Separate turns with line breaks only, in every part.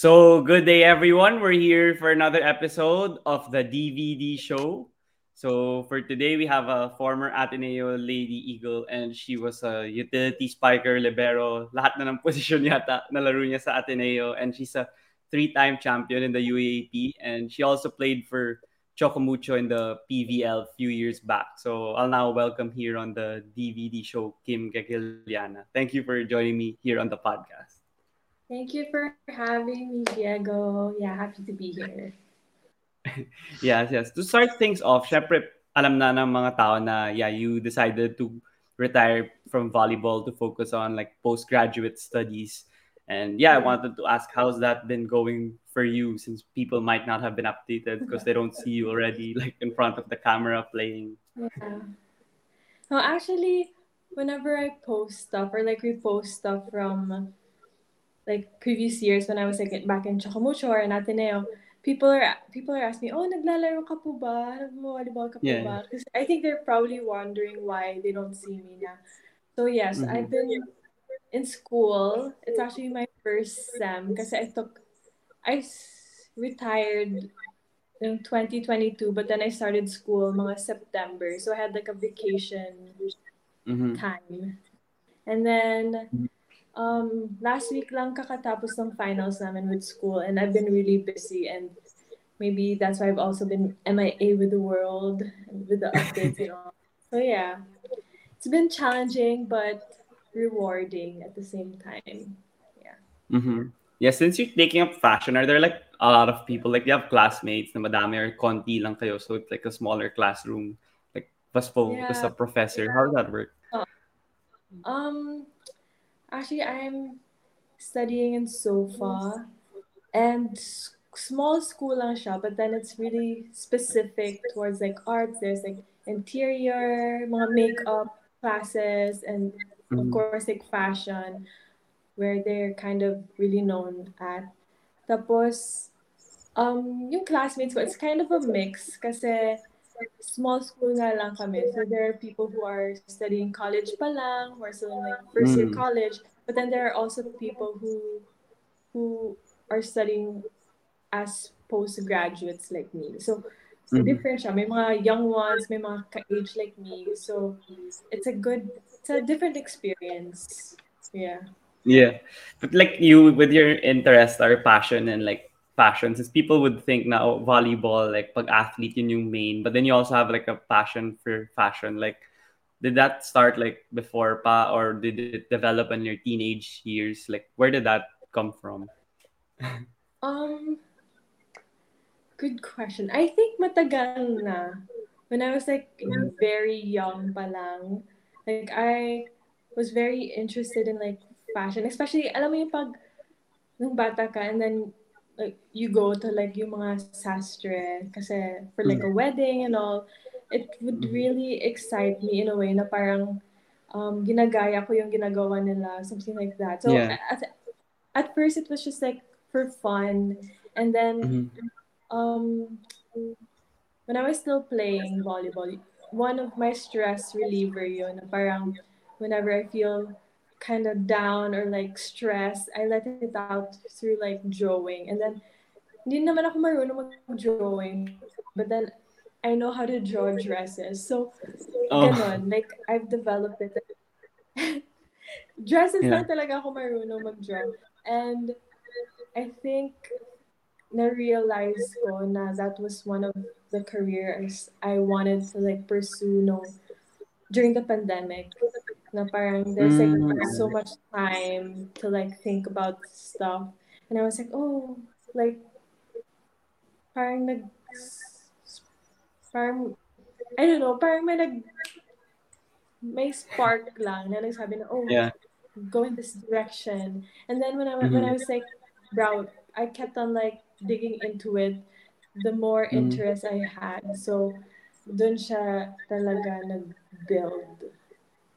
So, good day, everyone. We're here for another episode of the DVD show. So, for today, we have a former Ateneo Lady Eagle and she was a utility spiker, libero, lahat na ng posisyon yata nalaro niya sa Ateneo. And she's a three-time champion in the UAAP. And she also played for Chocomucho in the PVL a few years back. So, I'll now welcome here on the DVD show Kim Gequillana. Thank you for joining me here on the podcast.
Thank you for having me, Diego. Yeah, happy to be here.
yes, yes. To start things off, syempre, alam na ng mga tao na, yeah, you decided to retire from volleyball to focus on like postgraduate studies. And yeah, I mm-hmm. wanted to ask, how's that been going for you since people might not have been updated because they don't see you already like in front of the camera playing?
Yeah. No, actually, whenever I post stuff or like repost stuff from like previous years when I was like back in Chocomucho or in Ateneo, people are people are asking me, "Oh, naglalaro ka po ba? Nagmo-volleyball ka po
Yeah.
ba?" Because I think they're probably wondering why they don't see me now. So yes,
Mhm.
I've been in school. It's actually my first sem because I took I s- retired in 2022, but then I started school mga September. So I had like a vacation
Mhm.
time. And then um last week lang kakatapos ng finals namin with school and I've been really busy and maybe that's why I've also been MIA with the world and with the updates and all. So yeah. It's been challenging but rewarding at the same time. Yeah.
Mm-hmm. Yeah, since you're taking up fashion, are there like a lot of people, like you have classmates na madami or konti lang kayo, so it's like a smaller classroom, like mas focus
Yeah.
sa professor. How does that work?
Um actually I'm studying in SOFA and s- small school lang siya but then it's really specific towards like arts there's like interior mga makeup classes and of
Mhm.
course like fashion where they're kind of really known at tapos um yung classmates ko it's kind of a mix kasi small school nga lang kami so there are people who are studying college pa lang who are still in like first year
Mm.
college but then there are also people who who are studying as postgraduates like me so
Mhm.
different siya. May mga young ones, may mga ka-age like me. So, it's a good, it's a different experience. Yeah.
Yeah. But like you, with your interest or passion and like fashion, since people would think na oh, volleyball, like pag athlete yun yung main, but then you also have like a passion for fashion. Like, did that start like before pa or did it develop in your teenage years? Like, where did that come from?
Um, good question. I think matagal na. When I was like very young pa lang, like I was very interested in like fashion, especially alam mo yung pag nung bata ka and then like you go to like yung mga sastre kasi for like a wedding and all, it would
Mhm.
really excite me in a way na parang um, ginagaya ko yung ginagawa nila, something like that. So
Yeah.
at, at first it was just like for fun and then
Mhm.
um when I was still playing volleyball, one of my stress reliever yun. na Parang whenever I feel kind of down or like stress, I let it out through like drawing. And then, hindi naman ako marunong mag-drawing. But then, I know how to draw dresses. So,
Oh.
ganon. Like, I've developed it. dresses
Yeah.
lang talaga ako marunong mag-draw. And I think na-realize ko na that was one of the careers I wanted to like pursue no during the pandemic. Na parang there's like
Mm.
so much time to like think about stuff. And I was like, oh, like parang nag parang I don't know, parang may nag may spark lang na nagsabi na, oh,
Yeah.
go in this direction. And then when I when I was like, bro, I kept on like digging into it. The more
Mhm.
interest I had, so dun siya talaga nag-build,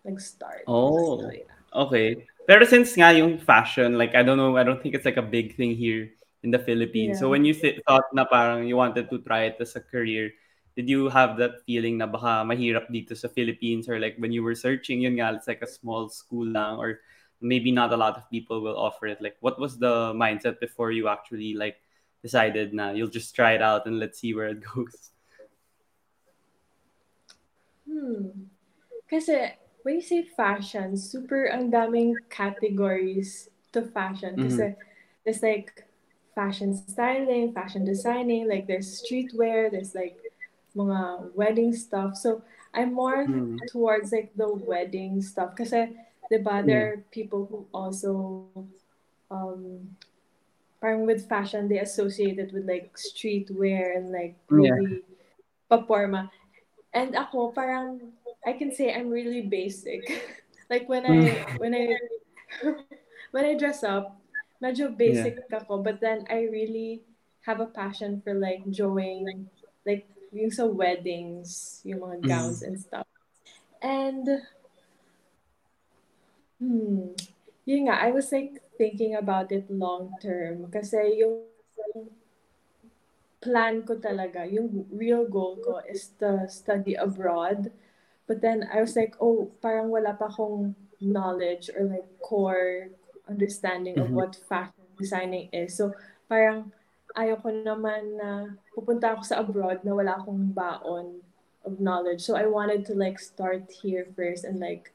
nag-start.
Oh,
So, yeah.
okay. Pero since nga yung fashion, like I don't know, I don't think it's like a big thing here in the Philippines. So when you th- thought na parang you wanted to try it as a career, did you have that feeling na baka mahirap dito sa Philippines or like when you were searching, yun nga, it's like a small school lang or maybe not a lot of people will offer it. Like, what was the mindset before you actually like decided na you'll just try it out and let's see where it goes?
Hmm. Kasi when you say fashion, super ang daming categories to fashion. Kasi there's like fashion styling, fashion designing, like there's streetwear, there's like mga wedding stuff. So I'm more
Mm.
towards like the wedding stuff. Kasi, diba, there are people who also um parang with fashion they associate it with like streetwear and like
Yeah.
really paporma. And ako parang I can say I'm really basic. like when I when I when I dress up, medyo basic ako, but then I really have a passion for like drawing like yung sa weddings, yung mga gowns and stuff. And hmm, yun nga, I was like thinking about it long term kasi yung plan ko talaga, yung real goal ko is to study abroad. But then I was like, oh, parang wala pa akong knowledge or like core understanding of
Mhm.
what fashion designing is. So parang ayoko naman na pupunta ako sa abroad na wala akong baon of knowledge. So I wanted to like start here first and like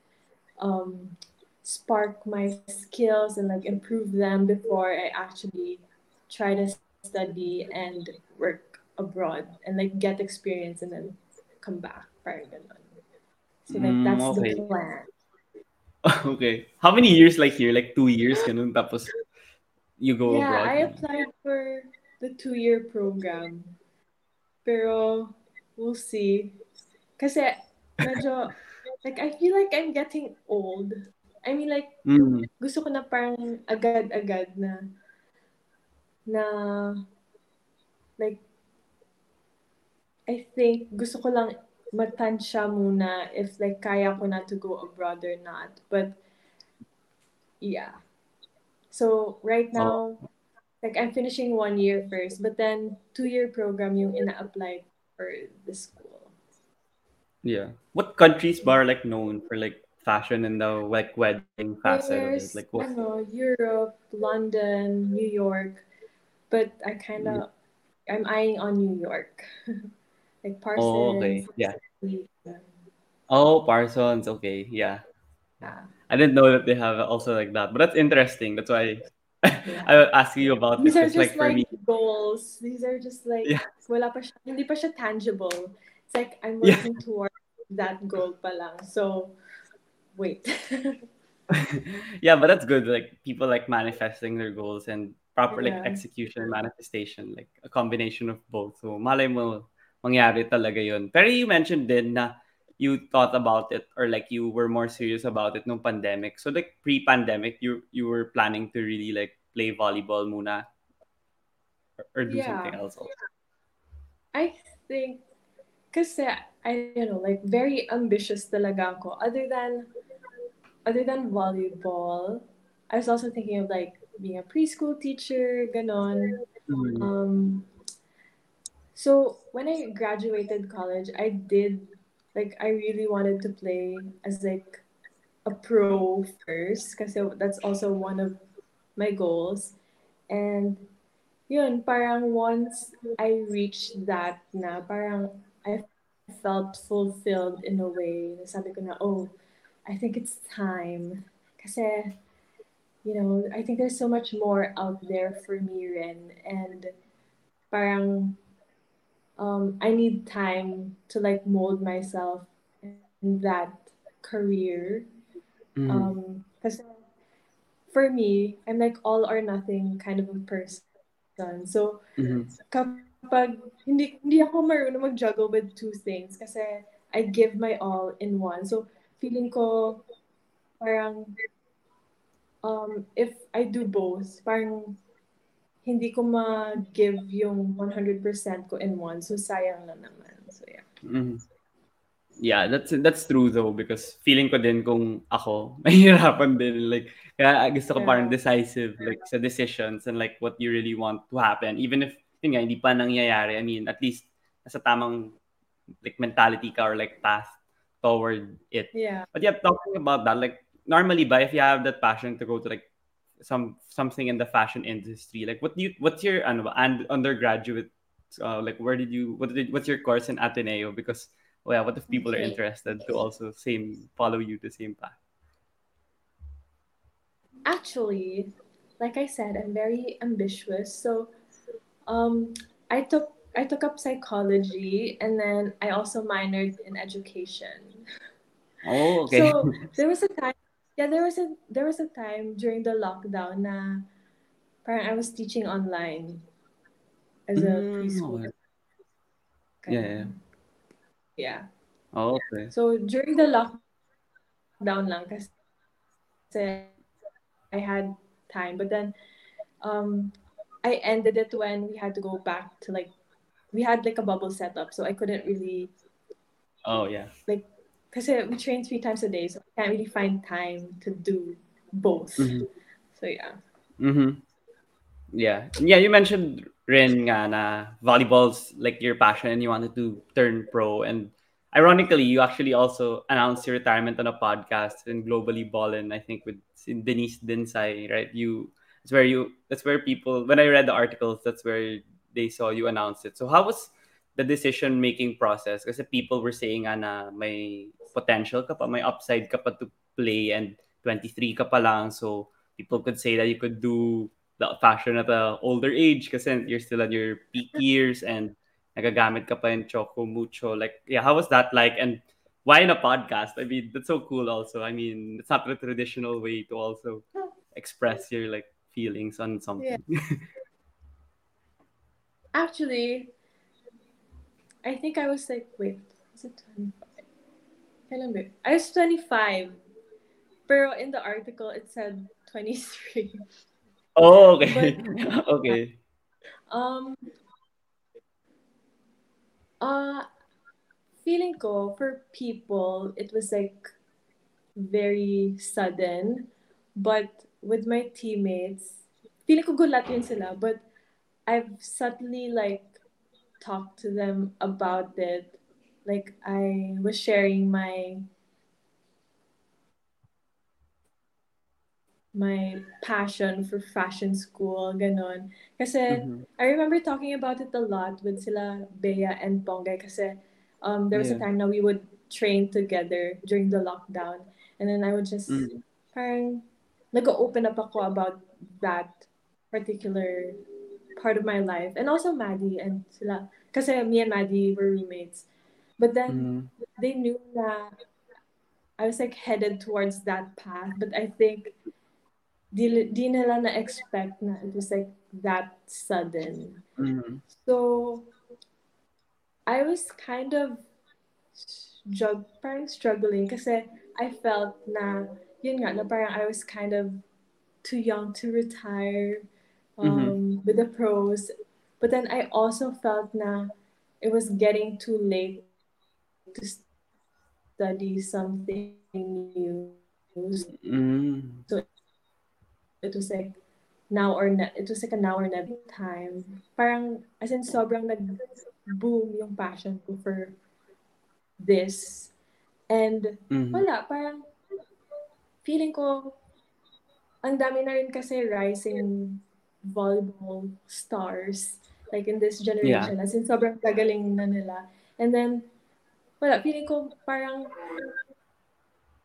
um spark my skills and like improve them before I actually try to study and work abroad and like get experience and then come back. Parang ganun. So like
Mm,
that's
okay.
the plan.
okay. How many years like here? Like two years ganun tapos you go
yeah,
abroad?
I applied for the two-year program. Pero we'll see. Kasi medyo like I feel like I'm getting old. I mean like
Mm.
gusto ko na parang agad-agad na na like I think gusto ko lang matansya muna if like kaya ko na to go abroad or not. But yeah. So right oh. now like I'm finishing one year first, but then two-year program yung ina-apply for the school.
Yeah. What countries are like known for like fashion and the like wedding of Like what?
ano, Europe, London, New York, but I kind of mm. I'm eyeing on New York, like Parsons.
Oh, okay. Yeah.
Yeah.
Oh, Parsons. Okay. Yeah.
yeah.
I didn't know that they have also like that, but that's interesting. That's why
Yeah.
I will ask you about
These
this.
are just
like for
like goals. These are just like
Yeah.
wala pa siya, hindi pa siya tangible. It's like I'm
Yeah.
working towards that goal pa lang. So wait.
yeah, but that's good. Like people like manifesting their goals and proper like execution and manifestation, like a combination of both. So malay mo mangyari talaga yun. Pero you mentioned din na you thought about it or like you were more serious about it nung pandemic. So like pre-pandemic, you you were planning to really like play volleyball muna or, or do
Yeah.
something else also.
I think kasi I don't know, like very ambitious talaga ako. Other than other than volleyball, I was also thinking of like being a preschool teacher, ganon.
Mm.
Um, so when I graduated college, I did like I really wanted to play as like a pro first kasi that's also one of my goals. And yun, parang once I reached that na, parang I felt fulfilled in a way. Sabi ko na, oh, I think it's time. Kasi, you know, I think there's so much more out there for me rin. And parang um, I need time to like mold myself in that career.
Mhm.
Um, kasi for me, I'm like all or nothing kind of a person. So,
Mhm.
kapag hindi hindi ako marunong mag-juggle with two things kasi I give my all in one. So, feeling ko parang um, if I do both, parang hindi ko ma-give yung 100% ko in one. So, sayang na naman. So, yeah.
Mhm. Yeah, that's that's true though because feeling ko din kung ako mahirapan din like kaya gusto ko parang
Yeah.
decisive like sa decisions and like what you really want to happen even if yun nga hindi pa nangyayari I mean at least nasa tamang like mentality ka or like path toward it
Yeah.
but yeah talking about that like normally, but if you have that passion to go to like some something in the fashion industry, like what do you what's your ano, and undergraduate uh, like where did you what did what's your course in Ateneo? Because well, yeah, what if people are interested to also same follow you the same path?
Actually, like I said, I'm very ambitious. So um I took I took up psychology and then I also minored in education.
Oh, okay.
So there was a time yeah, there was a there was a time during the lockdown na parang I was teaching online as a
Mm,
preschooler.
okay. Yeah, yeah.
Yeah.
Oh, okay.
So during the lockdown lang kasi I had time but then um I ended it when we had to go back to like we had like a bubble setup so I couldn't really
Oh, yeah.
like because we train three times a day so I can't really find time to do both.
Mhm.
So yeah.
Mm-hmm. Yeah. Yeah, you mentioned rin nga na volleyball's like your passion and you wanted to turn pro and ironically you actually also announced your retirement on a podcast in Globally Ballin I think with Denise Dinsay, right? You it's where you that's where people when I read the articles that's where they saw you announce it. So how was the decision making process? Kasi people were saying nga na may potential ka pa, may upside ka pa to play and 23 ka pa lang so people could say that you could do the fashion at a older age kasi you're still at your peak years and nagagamit ka pa in Choco Mucho. Like, yeah, how was that like? And why in a podcast? I mean, that's so cool also. I mean, it's not the traditional way to also express your like feelings on something.
Actually, I think I was like, wait, was it 25? Kailan ba? I was 25. Pero in the article, it said 23.
oh, okay. okay.
Um, uh, feeling ko, for people, it was like very sudden. But with my teammates, feeling ko gulat yun sila. But I've suddenly like talked to them about it. Like I was sharing my my passion for fashion school, ganon. Kasi
Mhm.
I remember talking about it a lot with sila Bea and Ponggay kasi um, there was a time na we would train together during the lockdown. And then I would just
Mm.
parang nag-open up ako about that particular part of my life. And also Maddie and sila. Kasi me and Maddie were roommates. But then
Mhm.
they knew that I was like headed towards that path. But I think di, di nila na-expect na it was like that sudden.
Mhm.
So, I was kind of strug- parang struggling kasi I felt na, yun nga, na parang I was kind of too young to retire um, with the pros. But then I also felt na it was getting too late to study something new.
Mm.
It was like now or ne- it was like a now or never time. Parang as in sobrang nag-boom yung passion ko for this. And
Mhm.
wala, parang feeling ko ang dami na rin kasi rising volleyball stars like in this generation. As in sobrang gagaling na nila. And then wala, feeling ko parang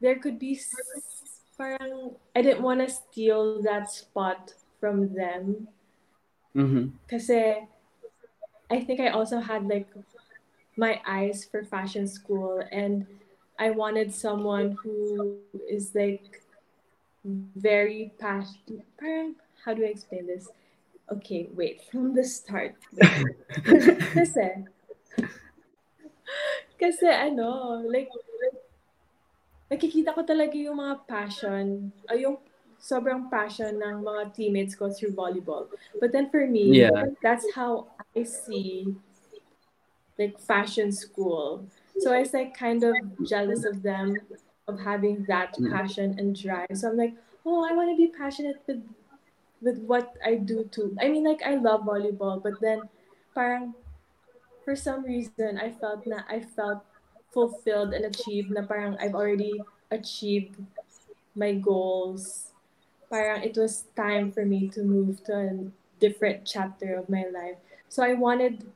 there could be parang I didn't want to steal that spot from them
Mhm.
kasi I think I also had like my eyes for fashion school and I wanted someone who is like very passionate. Parang, how do I explain this? Okay, wait, from the start. kasi, kasi ano, like, nakikita ko talaga yung mga passion, ay yung sobrang passion ng mga teammates ko through volleyball. But then for me,
Yeah.
that's how I see like fashion school. So I was like kind of jealous of them of having that
Mm.
passion and drive. So I'm like, oh, I want to be passionate with with what I do too. I mean, like I love volleyball, but then, parang for some reason, I felt na I felt fulfilled and achieved. Na parang I've already achieved my goals. Parang it was time for me to move to a different chapter of my life. So I wanted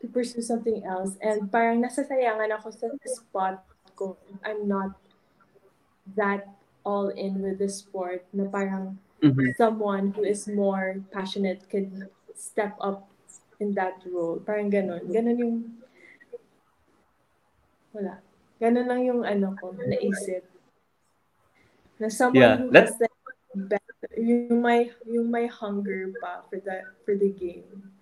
to pursue something else. And parang nasasayangan ako sa spot ko. I'm not that all in with the sport na parang
Mhm.
someone who is more passionate could step up in that role. Parang ganun. Ganun yung wala. Ganun lang yung ano ko, naisip. Na someone
Yeah,
who
that's-
has better, yung may yung may hunger pa for the for the game.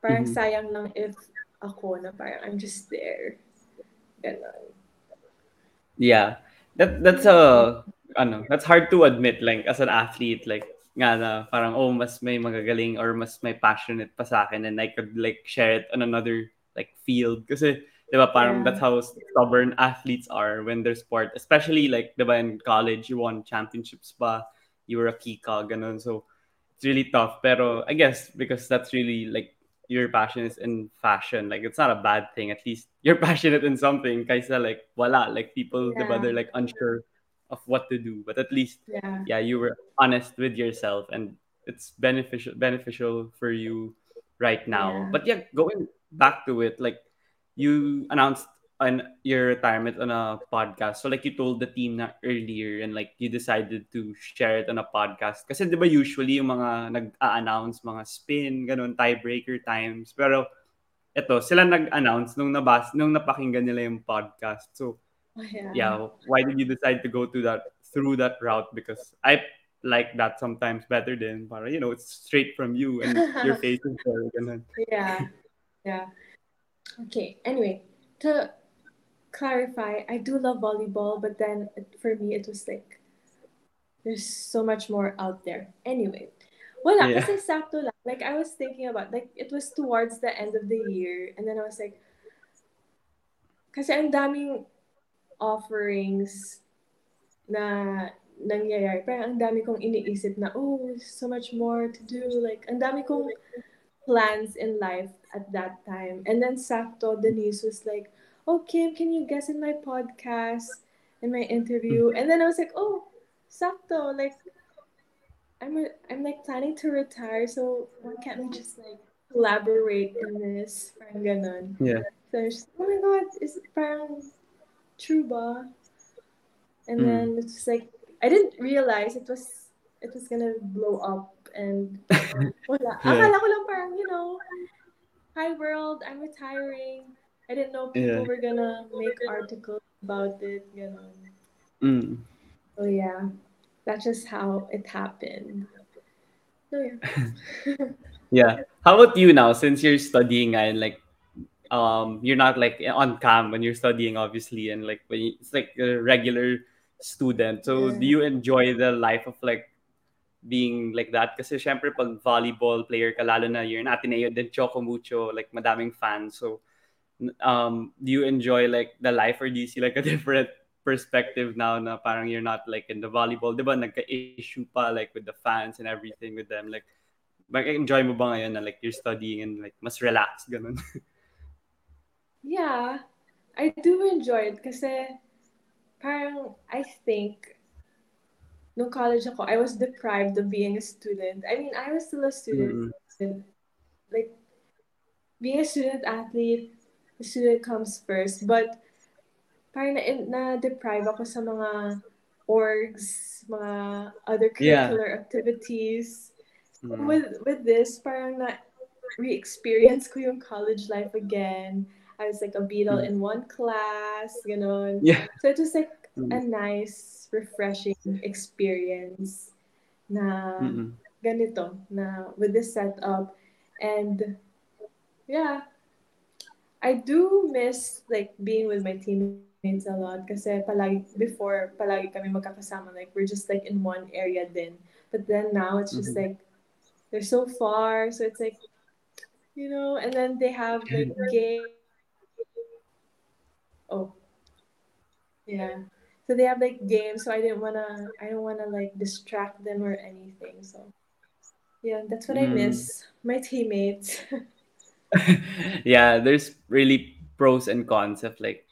Parang
Mhm.
sayang lang if ako na parang I'm just there. Ganun.
Yeah. That that's a ano, that's hard to admit like as an athlete like nga na parang oh mas may magagaling or mas may passionate pa sa akin and I could like share it on another like field. Kasi 'di ba parang
Yeah.
that's how stubborn athletes are when they're sport. Especially like 'di ba in college you won championships pa you were a key cog ganun. So it's really tough. Pero I guess because that's really like your passion is in fashion like it's not a bad thing. At least you're passionate in something kaysa like wala. Like people
Yeah.
diba, they're like unsure of what to do but at least
Yeah.
yeah you were honest with yourself and it's beneficial beneficial for you right now.
Yeah.
but yeah going back to it like you announced on your retirement on a podcast. So like you told the team na earlier and like you decided to share it on a podcast. Kasi di ba usually yung mga nag-a-announce mga spin ganun tiebreaker times. Pero eto sila nag-announce nung nabas nung napakinggan nila yung podcast. So
yeah.
yeah why did you decide to go to that through that route because i like that sometimes better than para you know it's straight from you and your face is there.
Yeah. Yeah. Okay. Anyway, to clarify, I do love volleyball, but then for me, it was like there's so much more out there. Anyway, wala
Yeah.
kasi sakto lang. Like I was thinking about like it was towards the end of the year, and then I was like, kasi ang daming offerings na nangyayari. Parang ang dami kong iniisip na, oh, so much more to do. Like, ang dami kong plans in life at that time. And then sakto, Denise was like, oh, Kim, can you guest in my podcast, in my interview? Mm-hmm. And then I was like, oh, sakto, like, I'm, re- I'm like planning to retire, so why can't we just like collaborate in this? Parang ganon.
yeah
So I was just, oh my god, is parang true ba? And
Mm.
then it's like I didn't realize it was it was gonna blow up and wala.
Yeah.
Akala ko lang parang, you know, hi world, I'm retiring. I didn't know people
Yeah.
were gonna make articles about it, you know.
Mm.
So yeah, that's just how it happened. So yeah.
Yeah. How about you now? Since you're studying and like, um, you're not like on cam when you're studying, obviously, and like when you, it's like a regular student. So do you enjoy the life of like being like that? Kasi syempre pag volleyball player ka, lalo na you're in Ateneo, then choco mucho, like madaming fans. So um, do you enjoy like the life or do you see like a different perspective now na parang you're not like in the volleyball, di ba? Nagka-issue pa like with the fans and everything with them. Like, Like, enjoy mo ba ngayon na like you're studying and like mas relaxed ganun?
Yeah, I do enjoy it kasi parang I think no college ako, I was deprived of being a student. I mean, I was still a student. Like, being a student athlete, the student comes first. But, parang na, na-deprive ako sa mga orgs, mga other
Yeah.
curricular activities.
Mm.
With with this, parang na re-experience ko yung college life again. I was like a beetle
Mm.
in one class, ganon.
Yeah.
So it was like
Mm.
a nice, refreshing experience na
Mm-mm.
ganito, na with this setup. And yeah, I do miss like being with my teammates a lot kasi palagi, before, palagi kami magkakasama. Like, we're just like in one area din. But then now it's just
Mhm.
like, they're so far. So it's like, you know, and then they have like game. Oh, yeah. So they have like games. So I didn't wanna, I don't wanna like distract them or anything. So yeah, that's what I
Mm.
miss. My teammates.
yeah, there's really pros and cons of like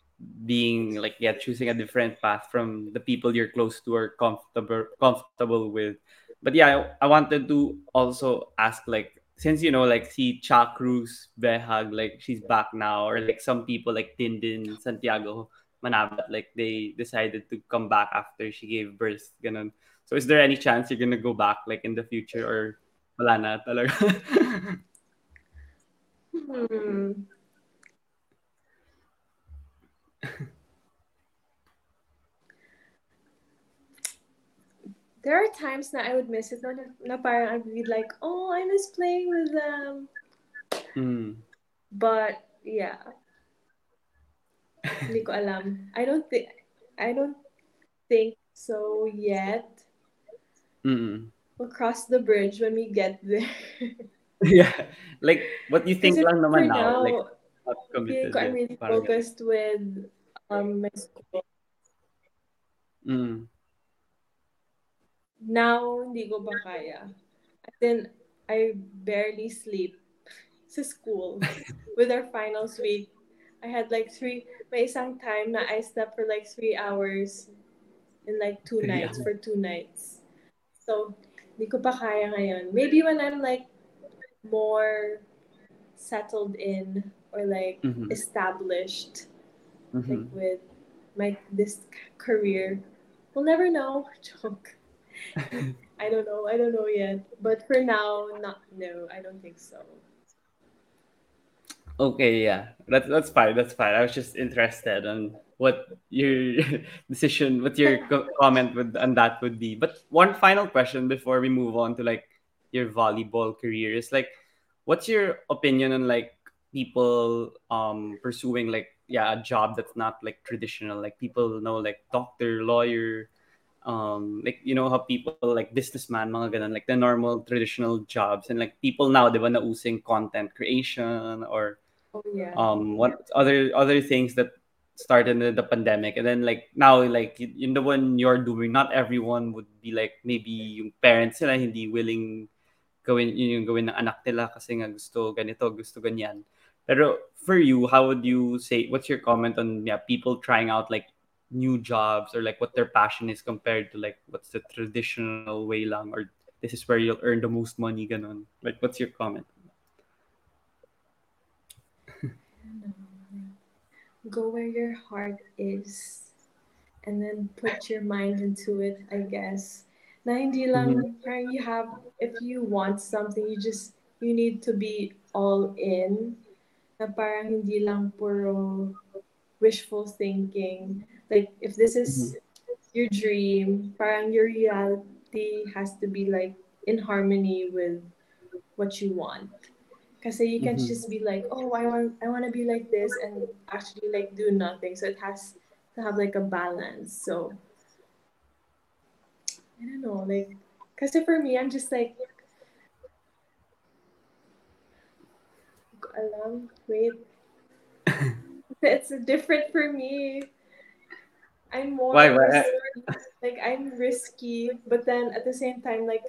being like yeah choosing a different path from the people you're close to or comfortable comfortable with but yeah I, I wanted to also ask like since you know like see Cha Cruz Behag like she's back now or like some people like Dindin Santiago Manabat like they decided to come back after she gave birth ganun. so is there any chance you're gonna go back like in the future or wala na talaga
Hmm. There are times that I would miss it. Na, na parang I'd be like, oh, I miss playing with them.
mm.
But yeah, hindi ko alam. I don't think I don't think so yet.
Mm-mm.
We'll cross the bridge when we get there.
yeah like what do you think lang naman now,
now,
like not
feeling
committed
ko I'm really focused with um my school.
Mm.
Now, hindi ko ba kaya. And then, I barely sleep sa school with our finals week. I had like three, may isang time na I slept for like three hours in like two
Three
nights, for two nights. So, hindi ko pa kaya ngayon. Maybe when I'm like more settled in or like
Mhm.
established like
Mhm.
with my this career. We'll never know. Joke. I don't know. I don't know yet. But for now, not no. I don't think so.
Okay, yeah, that's that's fine. That's fine. I was just interested on what your decision, what your comment would on that would be. But one final question before we move on to like your volleyball career is like, what's your opinion on like people um pursuing like yeah a job that's not like traditional like people know like doctor lawyer um like you know how people like businessman mga ganun, like the normal traditional jobs and like people now diba na using content creation or
Oh yeah.
um what other other things that started in the pandemic and then like now like in the one you're doing not everyone would be like maybe yung parents sila hindi willing gawin yun yung gawin ng anak nila kasi nga gusto ganito gusto ganyan pero for you how would you say what's your comment on yeah people trying out like new jobs or like what their passion is compared to like what's the traditional way lang or this is where you'll earn the most money ganon like what's your comment
Go where your heart is, and then put your mind into it. I guess. Na hindi lang mm-hmm. parang you have if you want something, you just you need to be all in. Na parang hindi lang puro wishful thinking. Like if this is your dream, parang your reality has to be like in harmony with what you want. Because you can't
Mhm.
just be like, oh, I want, I want to be like this, and actually like do nothing. So it has to have like a balance. So I don't know, like, because for me, I'm just like, alam. Wait, it's different for me. I'm more
Why- why?
risky. like I'm risky, but then at the same time, like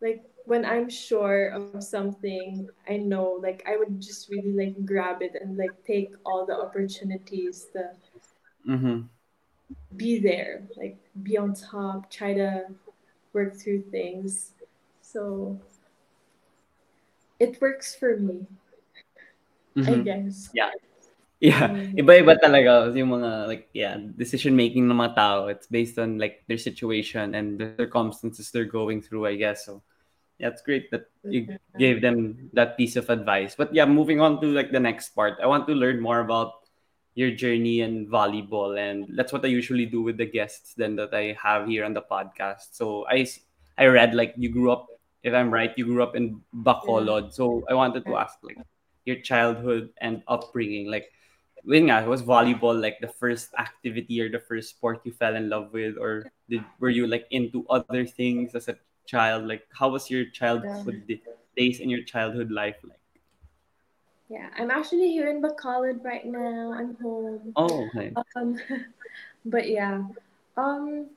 like when I'm sure of something, I know like I would just really like grab it and like take all the opportunities to
mm-hmm.
be there, like be on top, try to work through things. So it works for me, I guess.
Yeah. Yeah,
Mm.
iba-iba talaga yung mga like yeah, decision making ng mga tao. It's based on like their situation and the circumstances they're going through, I guess. So yeah, it's great that you gave them that piece of advice. But yeah, moving on to like the next part. I want to learn more about your journey in volleyball and that's what I usually do with the guests then that I have here on the podcast. So I s- I read like you grew up if I'm right, you grew up in Bacolod. So I wanted to ask like your childhood and upbringing like when nga, was volleyball like the first activity or the first sport you fell in love with or did were you like into other things as a child like how was your childhood d- days in your childhood life like
Yeah, I'm actually here in Bacolod right now. I'm home.
oh okay.
Um, but yeah, um,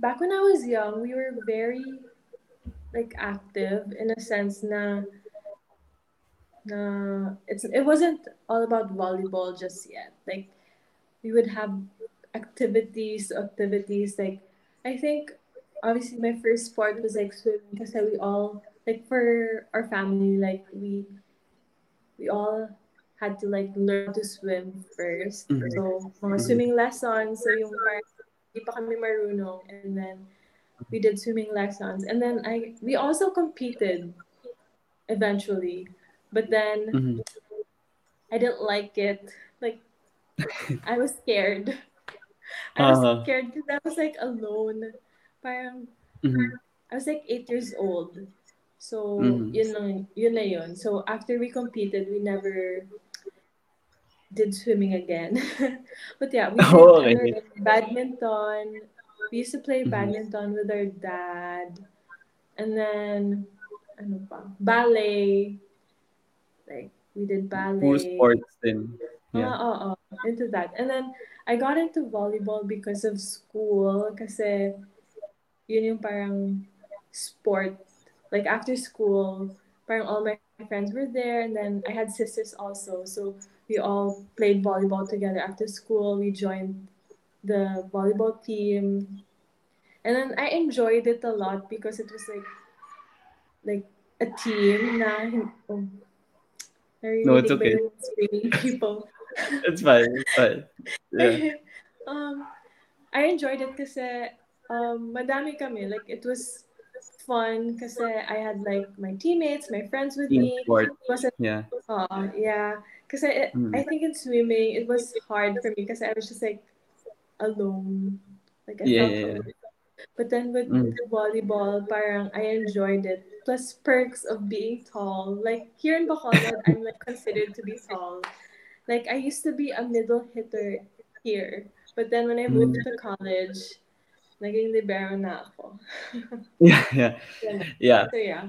back when I was young, we were very like active in a sense na na it's it wasn't all about volleyball just yet. Like we would have activities, activities like I think obviously my first sport was like swimming because we all like for our family like we we all had to like learn to swim 1st
Mhm.
So mga
Mhm.
swimming lessons, so yung parang hindi pa kami marunong and then we did swimming lessons and then I we also competed eventually. But then
Mhm.
I didn't like it. Like I was scared. I was
Uh-huh.
scared because I was like alone. Parang
Mhm.
I was like eight years old. So
Mhm.
yun yun na yun. So after we competed, we never did swimming again. but yeah, we
Oh, okay.
badminton. We used to play
Mhm.
badminton with our dad. And then ano pa? Ballet. Like we did ballet.
sports din.
Ah,
Yeah.
oo, into that. And then, I got into volleyball because of school. Kasi, yun yung parang sport. Like, after school, parang all my friends were there. And then, I had sisters also. So, we all played volleyball together after school. We joined the volleyball team. And then, I enjoyed it a lot because it was like, like, a team na, oh,
No, it's okay.
screaming people?
It's fine. It's fine. Yeah.
um, I enjoyed it kasi um, madami kami. Like, it was fun kasi I had like my teammates, my friends with
Team
me.
sport.
It wasn't,
Yeah.
uh, yeah. Kasi it,
Mm.
I think in swimming, it was hard for me because I was just like alone. Like, I
Yeah,
felt
yeah, yeah.
alone. But then with
Mm.
volleyball, parang I enjoyed it. Plus perks of being tall. Like here in Bacolod, I'm like considered to be tall. Like I used to be a middle hitter here. But then when I moved
Mm.
to college, naging libero na ako.
Yeah, yeah. Yeah.
So yeah.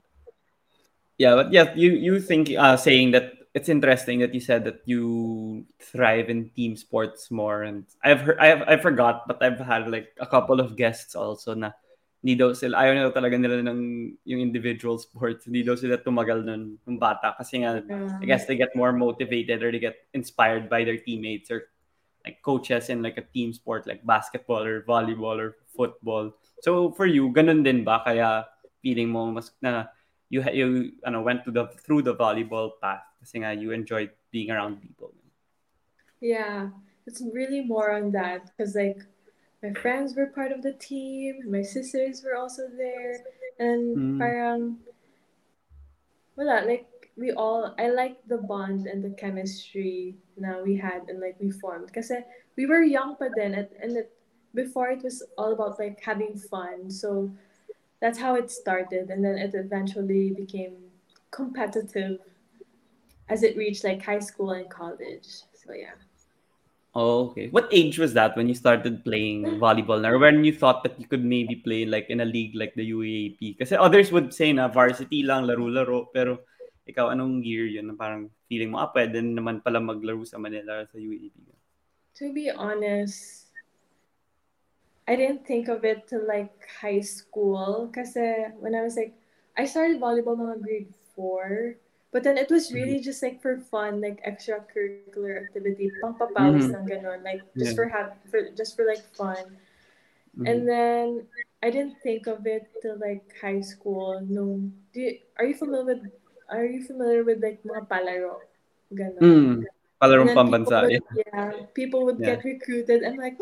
Yeah, but yeah, you you think uh saying that it's interesting that you said that you thrive in team sports more and I've heard I've I forgot but I've had like a couple of guests also na hindi sila ayaw na talaga nila ng yung individual sports hindi sila tumagal nun ng bata. Kasi nga I guess they get more motivated or they get inspired by their teammates or like coaches in like a team sport like basketball or volleyball or football. So for you, ganun din ba? Kaya feeling mo mas na you you ano went to the through the volleyball path kasi nga you enjoy being around people.
Yeah, it's really more on that because like my friends were part of the team, my sisters were also there, and
Mm.
parang wala like we all I like the bond and the chemistry na we had and like we formed because we were young pa then and, and it, before it was all about like having fun so that's how it started and then it eventually became competitive as it reached like high school and college so yeah
Oh, okay. What age was that when you started playing volleyball or when you thought that you could maybe play like in a league like the UAAP? Because others would say na varsity lang, laro-laro, pero ikaw anong year yun na parang feeling mo, ah, pwede naman pala maglaro sa Manila sa UAAP?
To be honest, I didn't think of it to like high school kasi when I was like, I started volleyball mga grade 4. But then it was really just like for fun, like extracurricular activity, pangpapawis
Mhm.
lang ganon, like just
Yeah.
for have for just for like fun.
Mhm.
And then I didn't think of it till like high school. No, do you, are you familiar with are you familiar with like mga palaro? Ganon.
Mm. Palarong pambansa.
People would, yeah, people would
Yeah.
get recruited. I'm like,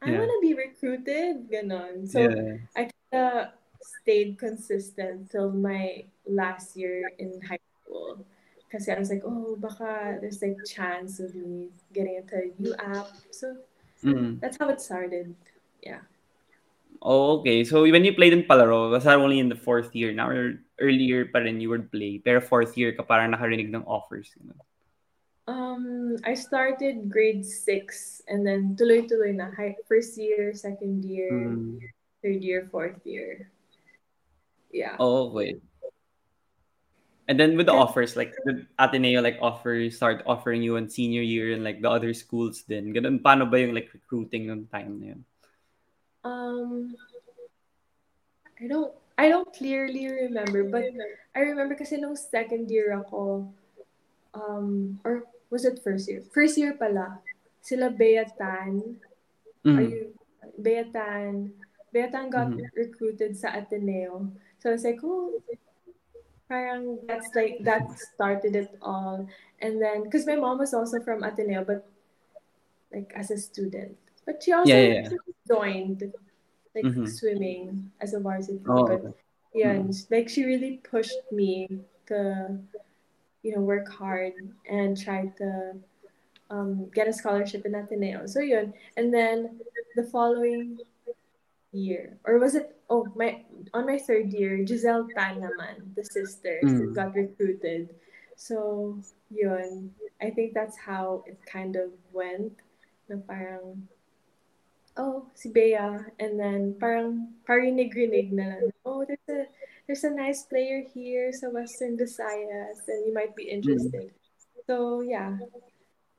I
Yeah.
want to be recruited. Ganon. So
yeah.
I kind of stayed consistent till my last year in high school. Because I was like, oh, baka there's like chance of me getting into UAAP. So
Mm.
that's how it started. Yeah.
Oh, okay. So when you played in Palaro, was that only in the fourth year now or earlier pa rin you would play? Pero fourth year ka parang nakarinig ng offers. you know?
Um, I started grade six and then tuloy-tuloy na. High, first year, second year,
Mm.
third year, fourth year. Yeah.
Oh, wait. And then with the offers, like the Ateneo like offer start offering you in senior year and like the other schools din. Ganun, paano ba yung like recruiting ng time na yun?
Um, I don't I don't clearly remember, but I remember kasi nung second year ako, um, or was it first year? First year pala, sila Bea Tan, are
Mm.
you, Bea Tan, Bea Tan got
Mhm.
recruited sa Ateneo. So I was like, oh, parang that's like, that started it all. And then, because my mom was also from Ateneo, but like as a student. But she also
Yeah, yeah, yeah.
joined like
Mhm.
swimming as a varsity.
Oh,
but
okay.
yeah,
Mm.
like she really pushed me to, you know, work hard and try to um, get a scholarship in Ateneo. So yun. And then the following year, or was it? Oh, my on my third year, Giselle Tan naman, the sister,
Mm.
got recruited. So yun. I think that's how it kind of went. Na parang oh, si Bea, and then parang parinig-rinig na lang, oh, there's a there's a nice player here sa Western Visayas, and you might be
Mm.
interested. So yeah,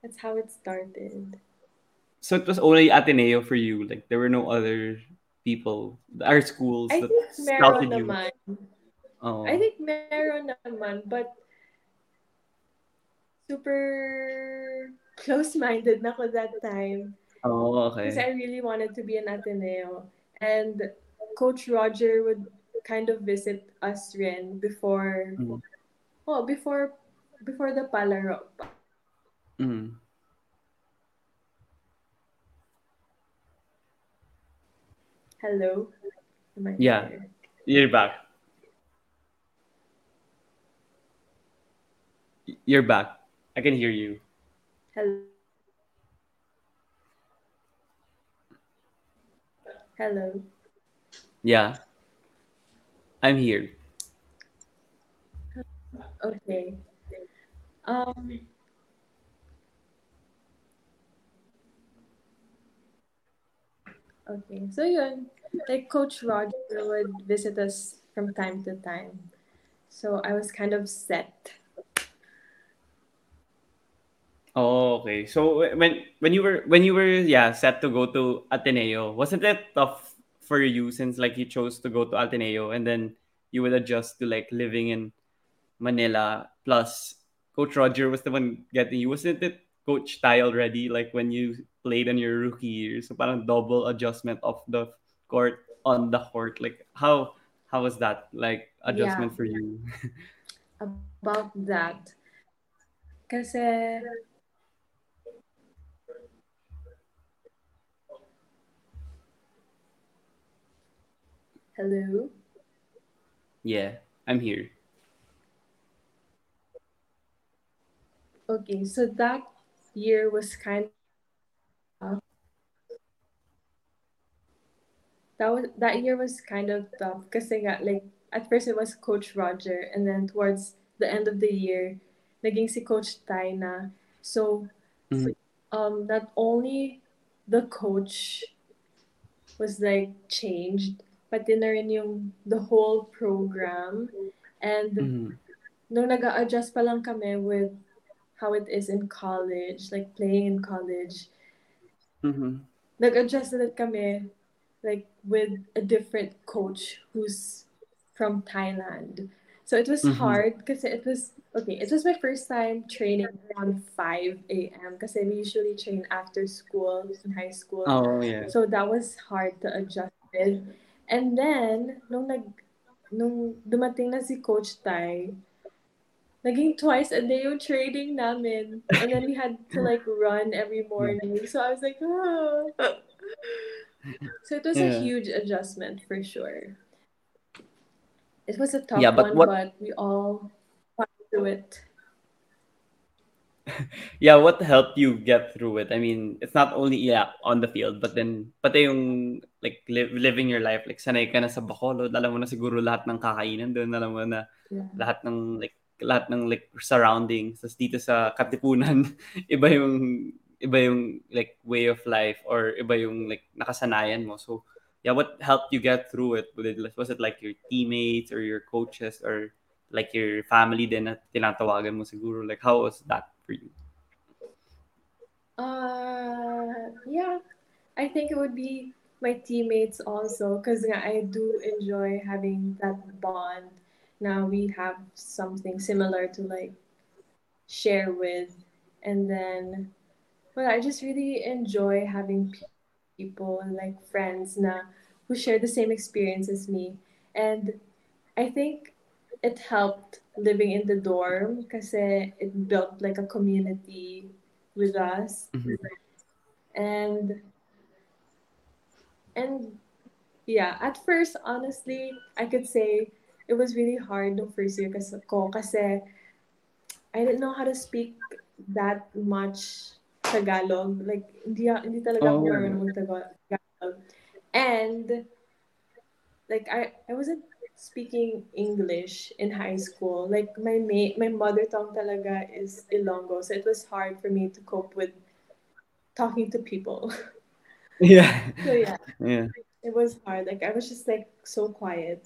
that's how it started.
So it was only Ateneo for you. Like there were no other people, our schools
I think meron naman.
Oh.
I think meron naman, but super close-minded na ako that time.
Oh, okay. Because.
I really wanted to be an Ateneo. And Coach Roger would kind of visit us rin before
Mm.
oh before before the palaro.
Mm.
Hello?
Yeah.
there?
You're back. You're back. I can hear you.
Hello? Hello?
Yeah. I'm here.
Okay. Um Okay. So yun, like Coach Roger would visit us from time to time. So I was kind of set.
Oh, okay. So when when you were when you were yeah set to go to Ateneo, wasn't it tough for you since like you chose to go to Ateneo and then you would adjust to like living in Manila plus Coach Roger was the one getting you. Wasn't it Coach Tai already like when you played in your rookie year? So parang double adjustment of the court on the court. Like how how was that like
Yeah,
adjustment for you?
about that. Kasi hello.
yeah, I'm here.
Okay, so that year was kind of that was that year was kind of tough nga like at first it was Coach Roger and then towards the end of the year naging si Coach Tai na. So
Mhm.
um not only the coach was like changed pati na rin yung the whole program and
Mhm.
nung nag-a-adjust pa lang kami with how it is in college, like playing in college,
Mhm.
nag-adjust ulit kami like with a different coach who's from Thailand. So it was
Mhm.
hard because it was okay, it was my first time training around 5 a.m. kasi we usually train after school in high school.
Oh yeah.
So that was hard to adjust with. And then nung nag nung dumating na si Coach Tai, naging twice a day yung training namin. And then we had to like run every morning. So I was like, oh. So it was a huge adjustment for sure. It was a tough
Yeah, but
one,
what
but we all got through it.
yeah, what helped you get through it? I mean, it's not only yeah on the field, but then pati yung like li- living your life, like sanay ka na sa Bacolod, alam mo na siguro lahat ng kakainan doon, alam mo na
Yeah.
lahat ng like lahat ng like surroundings. Tapos dito sa Katipunan, iba yung iba yung like way of life or iba yung like nakasanayan mo. So, yeah, what helped you get through it? Was it, like your teammates or your coaches or like your family din na tinatawagan mo siguro? Like how was that for you?
Uh, yeah. I think it would be my teammates also because I do enjoy having that bond. Now we have something similar to like share with, and then well, I just really enjoy having people and like friends na who share the same experience as me, and I think it helped living in the dorm because it built like a community with us,
Mhm.
and and yeah, at first, honestly, I could say it was really hard the first year kasi ko kasi I didn't know how to speak that much Tagalog. Like, hindi, hindi talaga ako
Oh.
marunong mag-Tagalog. And, like, I, I wasn't speaking English in high school. Like, my ma- my mother tongue talaga is Ilonggo. So it was hard for me to cope with talking to people.
Yeah.
so yeah,
Yeah.
it was hard. Like, I was just, like, so quiet.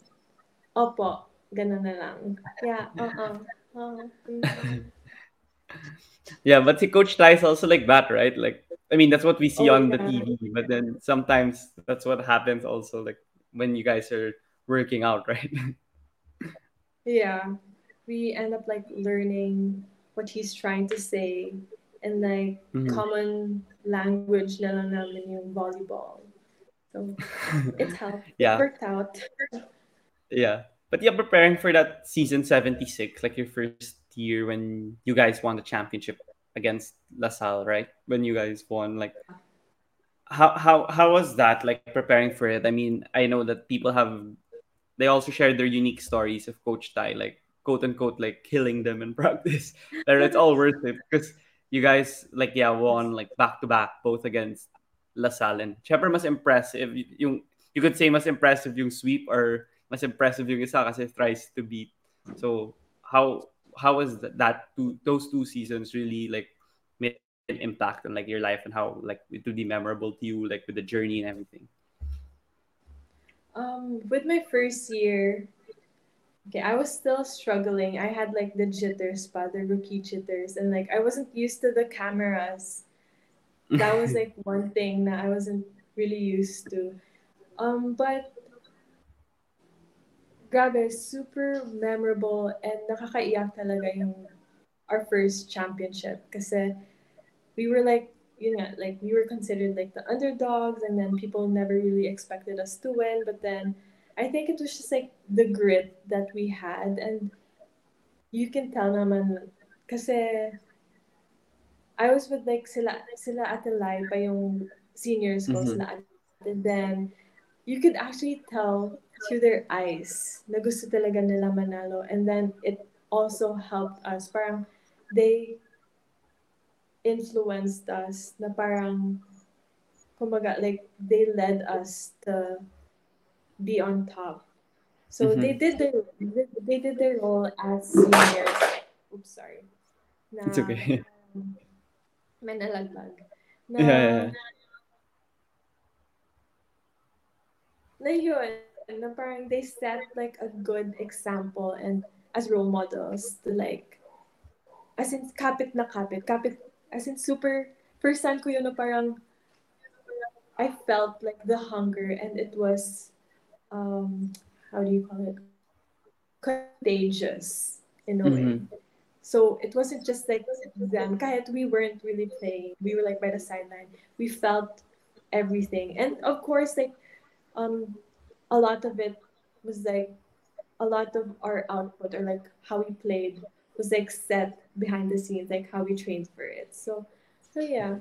Opo, ganun na lang. Yeah, uh-uh. Uh, mm.
Yeah, but see, Coach Tai is also like that, right? Like, I mean, that's what we see
Oh,
on the. TV, but then sometimes that's what happens also, like when you guys are working out, right?
Yeah, we end up like learning what he's trying to say and like
Mhm.
common language na lang namin yung volleyball. So it helped. It
yeah,
worked out.
yeah. But yeah, preparing for that season 76, like your first year when you guys won the championship against LaSalle, right? When you guys won, like how how how was that like preparing for it? I mean, I know that people have they also shared their unique stories of Coach Tai, like quote unquote, like killing them in practice. But it's all worth it because you guys like yeah won like back to back both against LaSalle and syempre mas impressive y- yung you could say mas impressive yung sweep or mas impressive yung isa kasi tries to beat. So how how was that, two those two seasons really like made an impact on like your life and how like it would be memorable to you like with the journey and everything?
Um, with my first year, okay, I was still struggling. I had like the jitters, pa, the rookie jitters, and like I wasn't used to the cameras. That was like one thing that I wasn't really used to. Um, but grabe, super memorable and nakakaiyak talaga yung our first championship. Kasi we were like you know like we were considered like the underdogs and then people never really expected us to win. But then I think it was just like the grit that we had. And you can tell naman kasi I was with like sila sila Ate Lai pa yung seniors ko
Mhm.
sila and then you could actually tell through their eyes na gusto talaga nila manalo. And then it also helped us. Parang they influenced us na parang kumbaga like they led us to be on top. So
Mhm.
they did their they did their role as seniors. Oops sorry. Na
It's okay.
may nalaglag. Na
Yeah, yeah,
na yun, na parang they set like a good example and as role models to like, as in kapit na kapit, kapit, as in super, first time ko yun na parang, I felt like the hunger and it was, um, how do you call it? Contagious in a way.
Mhm.
So it wasn't just like them. Kahit we weren't really playing, we were like by the sideline. We felt everything, and of course, like um, a lot of it was like a lot of our output or like how we played was like set behind the scenes, like how we trained for it. So, so yeah,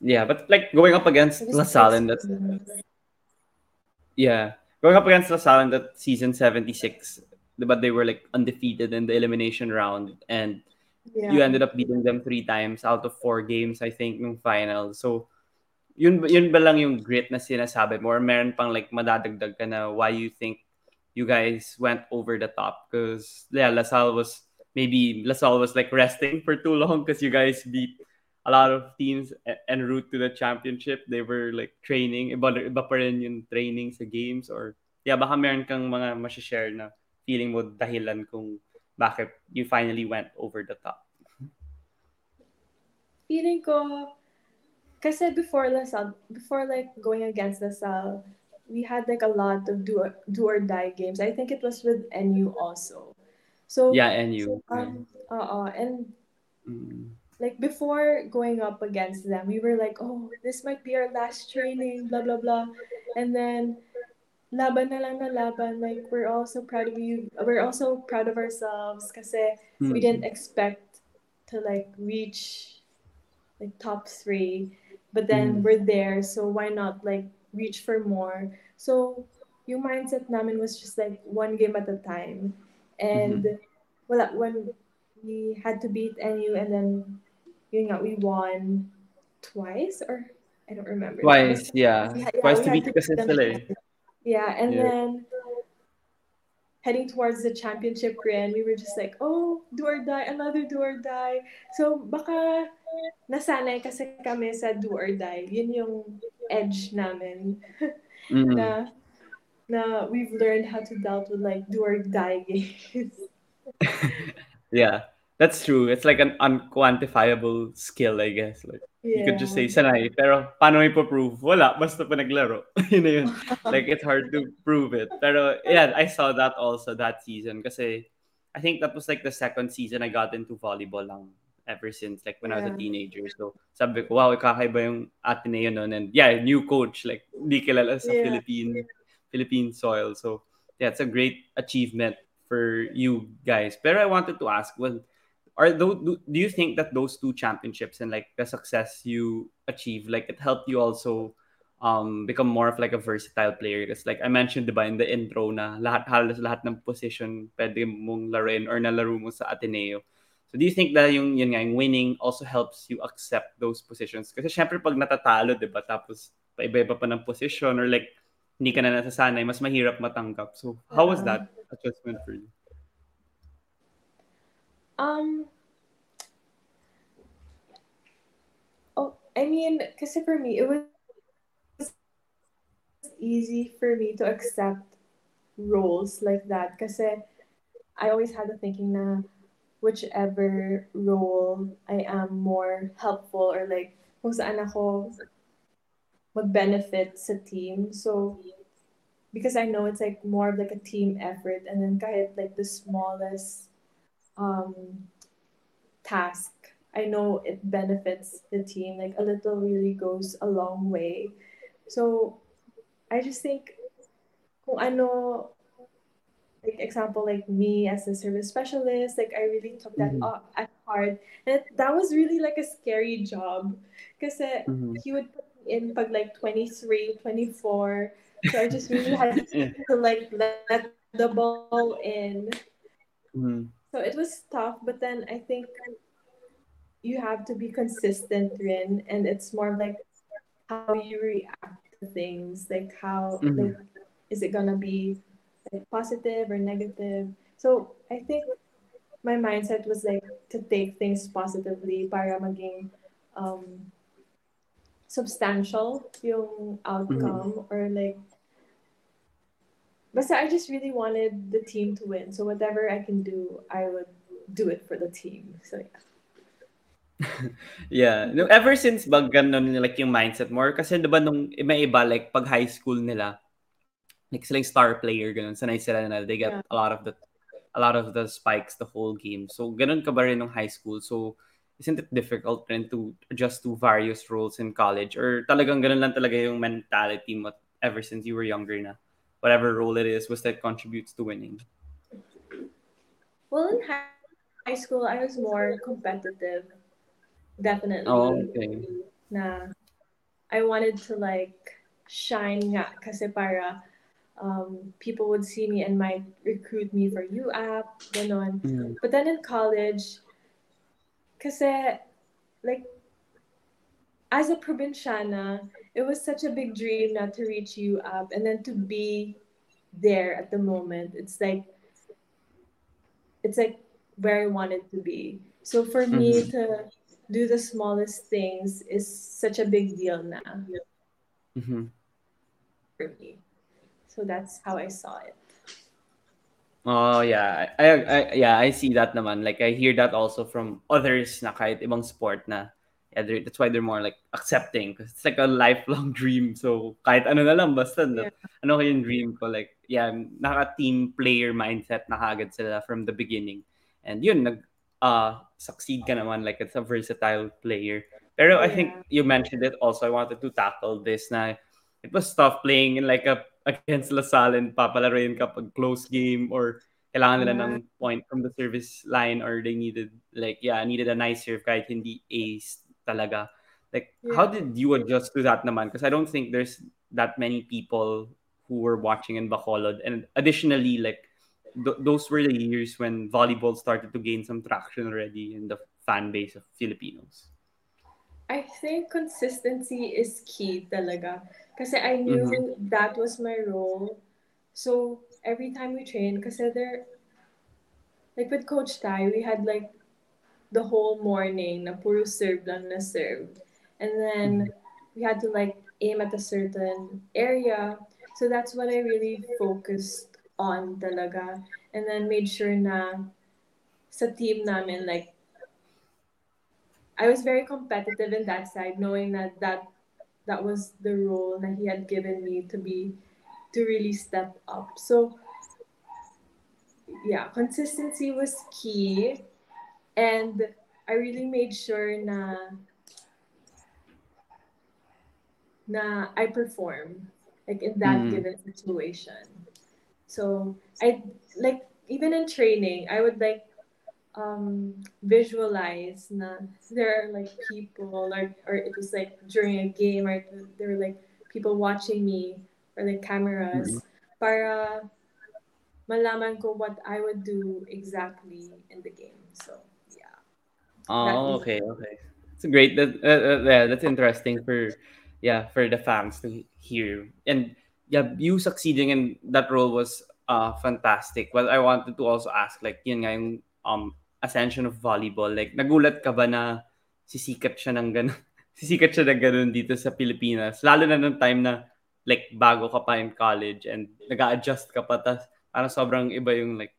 Yeah, but like going up against LaSalle in that yeah, going up against LaSalle in that season 76, but they were like undefeated in the elimination round and
Yeah,
you ended up beating them three times out of four games, I think, nung final. So, yun, yun ba lang yung grit na sinasabi mo? Or meron pang like madadagdag ka na why you think you guys went over the top? Because, yeah, LaSalle was, maybe LaSalle was like resting for too long because you guys beat a lot of teams en route to the championship. They were like training. Iba, iba pa rin yung training sa games or, yeah, baka meron kang mga masashare na feeling mo dahilan kung bakit you finally went over the top.
feeling ko Kasi before LaSalle, before like going against LaSalle, we had like a lot of do do or die games. I think it was with NU also. So
Yeah, and you.
um uh, uh, and
Mm.
like before going up against them, we were like, oh, this might be our last training, blah blah blah, and then laban na lang na laban. Like we're also proud of you. We're also proud of ourselves kasi we
Mm.
didn't expect to like reach like top three, but then
Mhm.
we're there, so why not like reach for more? So yung mindset namin was just like one game at a time, and well, when we had to beat NU, and then you know we won twice or I don't remember.
Twice, yeah.
Yeah,
Twice
we
to beat kasi sila eh.
Yeah, and
Yeah.
then heading towards the championship rin, we were just like, oh, do or die, another do or die. So baka nasanay kasi kami sa do or die. Yun yung edge namin
Mm.
na na we've learned how to deal with like do or die games.
Yeah, that's true. It's like an unquantifiable skill, I guess. Like you could just say sanay, pero paano ipo-prove? Wala, basta pa naglaro. yun na yun. Like it's hard to prove it. Pero yeah, I saw that also that season kasi I think that was like the second season I got into volleyball lang ever since like when I was a teenager. So sabi ko, wow, kakaiba yung Ateneo nun. And yeah, new coach, like di kilala sa
Yeah.
Philippine Philippine soil. So yeah, it's a great achievement for you guys. Pero I wanted to ask, well, are those do, do you think that those two championships and like the success you achieve, like it helped you also um become more of like a versatile player? Because like I mentioned, diba, in the intro na lahat halos lahat ng position pwede mong laruin or nalaro mo sa Ateneo. So do you think that yung yun nga, yung winning also helps you accept those positions? Kasi syempre pag natatalo, 'di ba? Tapos paiba-iba pa ng position or like hindi ka na nasasanay, mas mahirap matanggap. So how was that adjustment for you?
Um. Oh, I mean, kasi for me, it was easy for me to accept roles like that. Kasi I always had the thinking na whichever role I am more helpful or like kung saan ako mag-benefit sa team. So, because I know it's like more of like a team effort and then kahit like the smallest um, task, I know it benefits the team. Like a little really goes a long way. So I just think kung ano, like example, like me as a service specialist, like I really took that up at heart. And that was really like a scary job. Kasi
Mhm.
he would put me in pag like 23, 24. So I just really had
Yeah.
to like let the ball in.
Mhm.
So it was tough, but then I think you have to be consistent rin and it's more like how you react to things, like how like is it gonna be like positive or negative. So I think my mindset was like to take things positively para maging um substantial yung outcome or like Basta I just really wanted the team to win. So whatever I can do, I would do it for the team. So yeah.
Yeah. No, ever since ba ganun like yung mindset more? Kasi diba nung may iba like pag high school nila, like sila yung star player, ganun. Sanay sila na they get
Yeah.
a lot of the a lot of the spikes the whole game. So ganun ka ba rin nung high school? So isn't it difficult rin to adjust to various roles in college? Or talagang ganun lang talaga yung mentality mo ever since you were younger na? Whatever role it is, was that contributes to winning?
Well, in high high school, I was more competitive. Definitely.
Oh, okay.
Na I wanted to like shine nga kasi para um, people would see me and might recruit me for UAAP, ganon.
Mm.
But then in college, kasi like as a provinciana, it was such a big dream not to reach UAAP and then to be there at the moment. It's like it's like where I wanted to be. So for me
Mhm.
to do the smallest things is such a big deal now
Mhm.
for me. So that's how I saw it.
Oh yeah, I, I, yeah I see that naman. Like I hear that also from others na kahit ibang sport na yeah, that's why they're more like accepting because it's like a lifelong dream. So kahit ano na lang, basta yeah. ano yung dream ko. Like, yeah, naka-team player mindset na kagad sila from the beginning. And yun, nag, uh, succeed ka naman like it's a versatile player. Pero yeah. I think you mentioned it also. I wanted to tackle this na it was tough playing in like a against LaSalle and papalaroin ka pag close game or kailangan nila ng point from the service line or they needed like yeah needed a nice serve kahit hindi ace talaga. Like yeah. how did you adjust to that naman? Because I don't think there's that many people who were watching in Bacolod. And additionally like th- those were the years when volleyball started to gain some traction already in the fan base of Filipinos.
I think consistency is key talaga. Kasi I knew mm-hmm. that was my role. So, every time we train, kasi there, like with Coach Tai, we had like the whole morning na puro serve lang na serve. And then, mm-hmm. we had to like aim at a certain area. So, that's what I really focused on talaga. And then made sure na sa team namin, like, I was very competitive in that side, knowing that that that was the role that he had given me to be to really step up. So yeah, consistency was key, and I really made sure na na I perform like in that mm. given situation. So I like even in training, I would like um, visualize na there are like people or, or it was like during a game or there were like people watching me or like cameras mm-hmm. para malaman ko what I would do exactly in the game. So yeah.
Oh, okay, okay. It's great. That uh, uh, yeah, that's interesting for yeah for the fans to hear. And yeah, you succeeding in that role was uh fantastic. Well, I wanted to also ask like yun nga yung um ascension of volleyball? Like, nagulat ka ba na sisikat siya ng ganun? sisikat siya ng ganun dito sa Pilipinas? Lalo na nung time na like bago ka pa in college and nag adjust ka pa tas parang sobrang iba yung like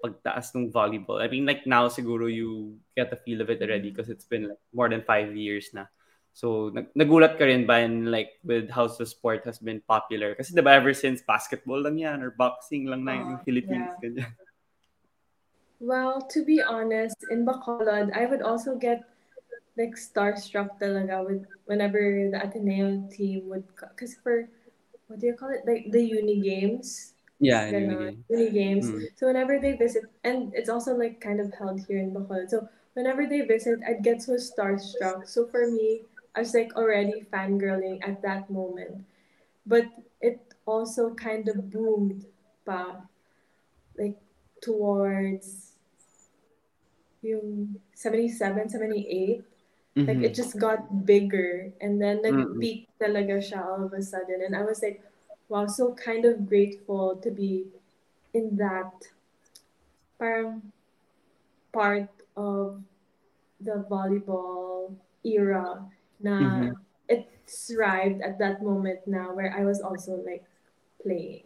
pagtaas ng volleyball. I mean like now siguro you get the feel of it already because it's been like more than five years na. So nag- nagulat ka rin ba in like with how the sport has been popular? Kasi diba ever since basketball lang yan or boxing lang na yung uh, Philippines. Yeah. Ganyan.
Well, to be honest, in Bacolod, I would also get like starstruck talaga with whenever the Ateneo team would, because for what do you call it, like the uni games.
Yeah, uni,
uni games. Mm. So whenever they visit, and it's also like kind of held here in Bacolod. So whenever they visit, I'd get so starstruck. So for me, I was like already fangirling at that moment, but it also kind of boomed pa, like towards yung 77, 78, mm-hmm. like it just got bigger and then nag-peak mm-hmm. talaga siya all of a sudden. And I was like, wow, so kind of grateful to be in that parang part of the volleyball era na mm-hmm. it thrived at that moment now where I was also like playing.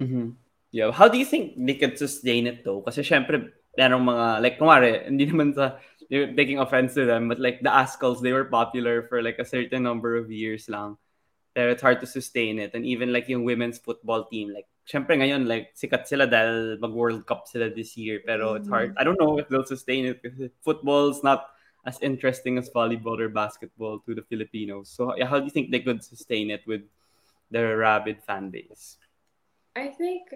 Mm-hmm. Yeah. How do you think they could sustain it though? Kasi syempre, merong mga, like, kumari, hindi naman sa, taking offense to them, but like the Azkals, they were popular for like a certain number of years lang. Pero it's hard to sustain it. And even like yung women's football team, like, syempre ngayon, like, sikat sila dahil mag-World Cup sila this year. Pero it's hard. Mm. I don't know if they'll sustain it because football's not as interesting as volleyball or basketball to the Filipinos. So how do you think they could sustain it with their rabid fan base?
I think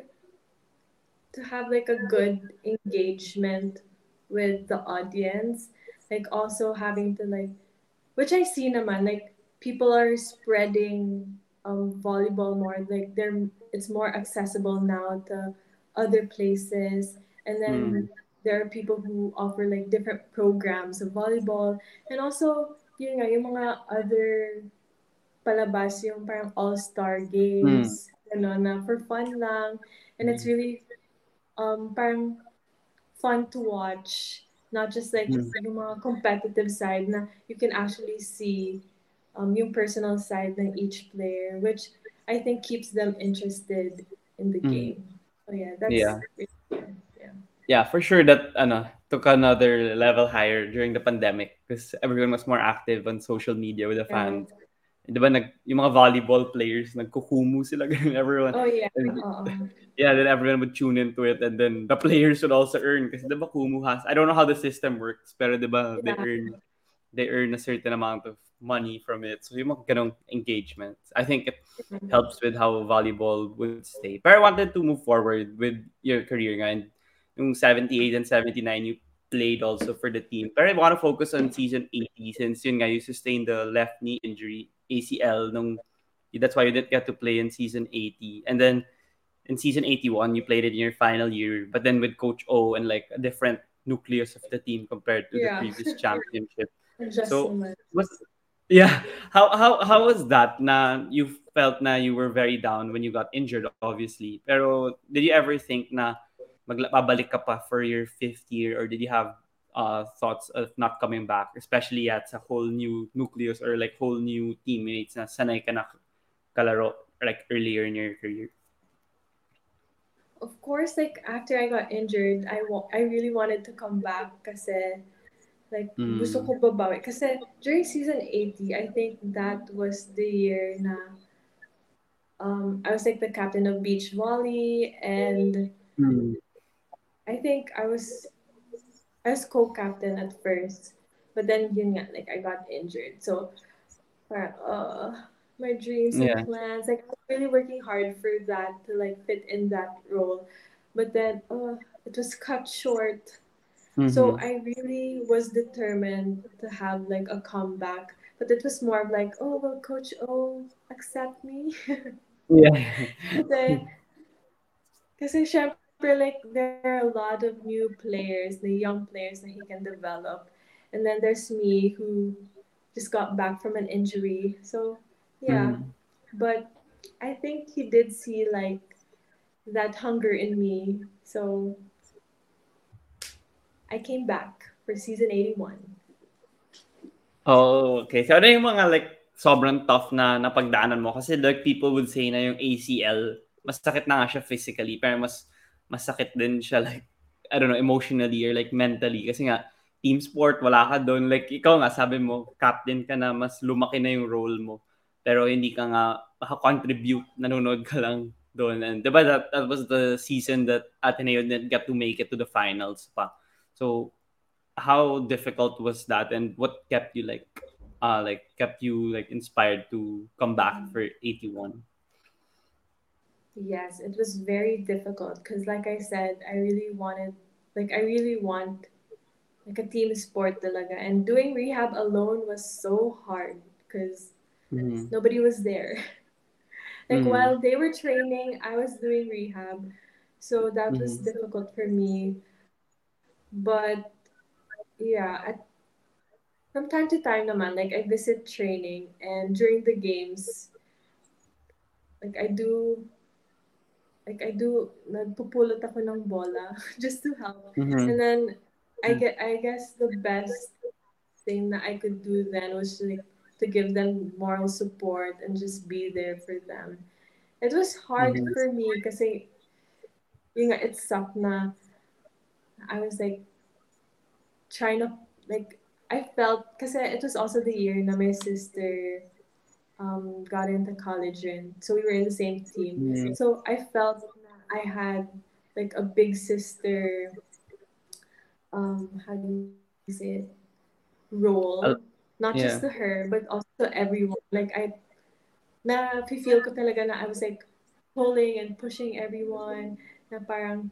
to have like a good engagement with the audience like also having to like which i see naman like people are spreading um volleyball more like they're it's more accessible now to other places and then mm. there are people who offer like different programs of volleyball and also yun nga, yung mga other palabas yung parang all-star games mm. ano, na for fun lang and it's hmm. really um, parang fun to watch. Not just like mm. yung mga competitive side na you can actually see um, yung personal side ng each player, which I think keeps them interested in the mm. game. So yeah, that's
yeah. yeah. Yeah, for sure that ano, took another level higher during the pandemic because everyone was more active on social media with the fans. Yeah. Di ba, nag, yung mga volleyball players, nagkukumu sila, everyone.
Oh, yeah. And, uh
yeah, then everyone would tune into it and then the players would also earn kasi di ba Kumu has, I don't know how the system works, pero di ba, yeah. they earn they earn a certain amount of money from it. So yung mga ganong engagements. I think it mm-hmm. helps with how volleyball would stay. But I wanted to move forward with your career nga. And yung 78 and 79, you played also for the team. But I want to focus on season 80 since yun nga, you sustained the left knee injury, ACL, nung, that's why you didn't get to play in season 80. And then in season 81, you played it in your final year, but then with Coach O and like a different nucleus of the team compared to yeah. the previous championship. so was yeah how how how was that na you felt na you were very down when you got injured obviously pero did you ever think na magbabalik ka pa for your fifth year or did you have uh, thoughts of not coming back especially at a whole new nucleus or like whole new teammates na sanay ka na kalaro like earlier in your career
of course like after I got injured I wa- I really wanted to come back kasi like mm. gusto ko babawi kasi during season 80 I think that was the year na um I was like the captain of beach volley and mm. I think I was I was co-captain at first, but then yun nga, like I got injured. So, uh, my dreams yeah. and plans, like I was really working hard for that to like fit in that role, but then uh, it was cut short. Mm-hmm. So I really was determined to have like a comeback, but it was more of like, oh well, Coach O accept me.
yeah.
Because syempre, like there are a lot of new players, the young players that he can develop. And then there's me who just got back from an injury. So yeah. Mm. But I think he did see like that hunger in me. So I came back for season 81.
Oh, okay. So ano yung mga like sobrang tough na napagdaanan mo? Kasi like people would say na yung ACL, mas sakit na nga siya physically, pero mas masakit din siya like I don't know, emotionally or like mentally. Kasi nga team sport wala ka doon like ikaw nga sabi mo captain ka na mas lumaki na yung role mo. Pero hindi ka nga maka-contribute nanonood ka lang doon and diba that, that was the season that Ateneo didn't get to make it to the finals pa. So how difficult was that? And what kept you like uh like kept you like inspired to come back for 81
Yes, it was very difficult because, like I said, I really wanted, like, I really want like a team sport talaga. And doing rehab alone was so hard because mm-hmm. nobody was there. like, mm-hmm. while they were training, I was doing rehab. So that mm-hmm. was difficult for me. But yeah, at, from time to time naman, like I visit training and during the games, like I do like I do nagpupulot ako ng bola just to help. Mm-hmm. And then I get I guess the best thing that I could do then was to, like to give them moral support and just be there for them. It was hard mm-hmm. for me kasi yung it sucked na I was like trying to like I felt kasi it was also the year na my sister um, got into college and so we were in the same team. Mm-hmm. So I felt I had like a big sister um how do you say it role uh, not yeah. just to her but also to everyone like I na feel ko talaga na I was like pulling and pushing everyone na parang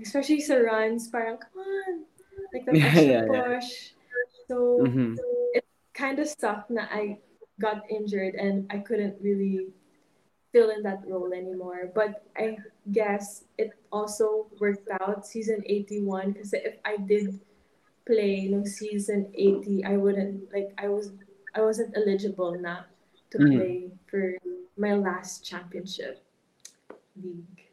especially sa runs parang come on like the extra yeah, push yeah. so, mm-hmm. so it kind of sucked na I got injured and I couldn't really fill in that role anymore. But I guess it also worked out season 81 because if I did play no season 80, I wouldn't like I was I wasn't eligible now to mm. play for my last championship league.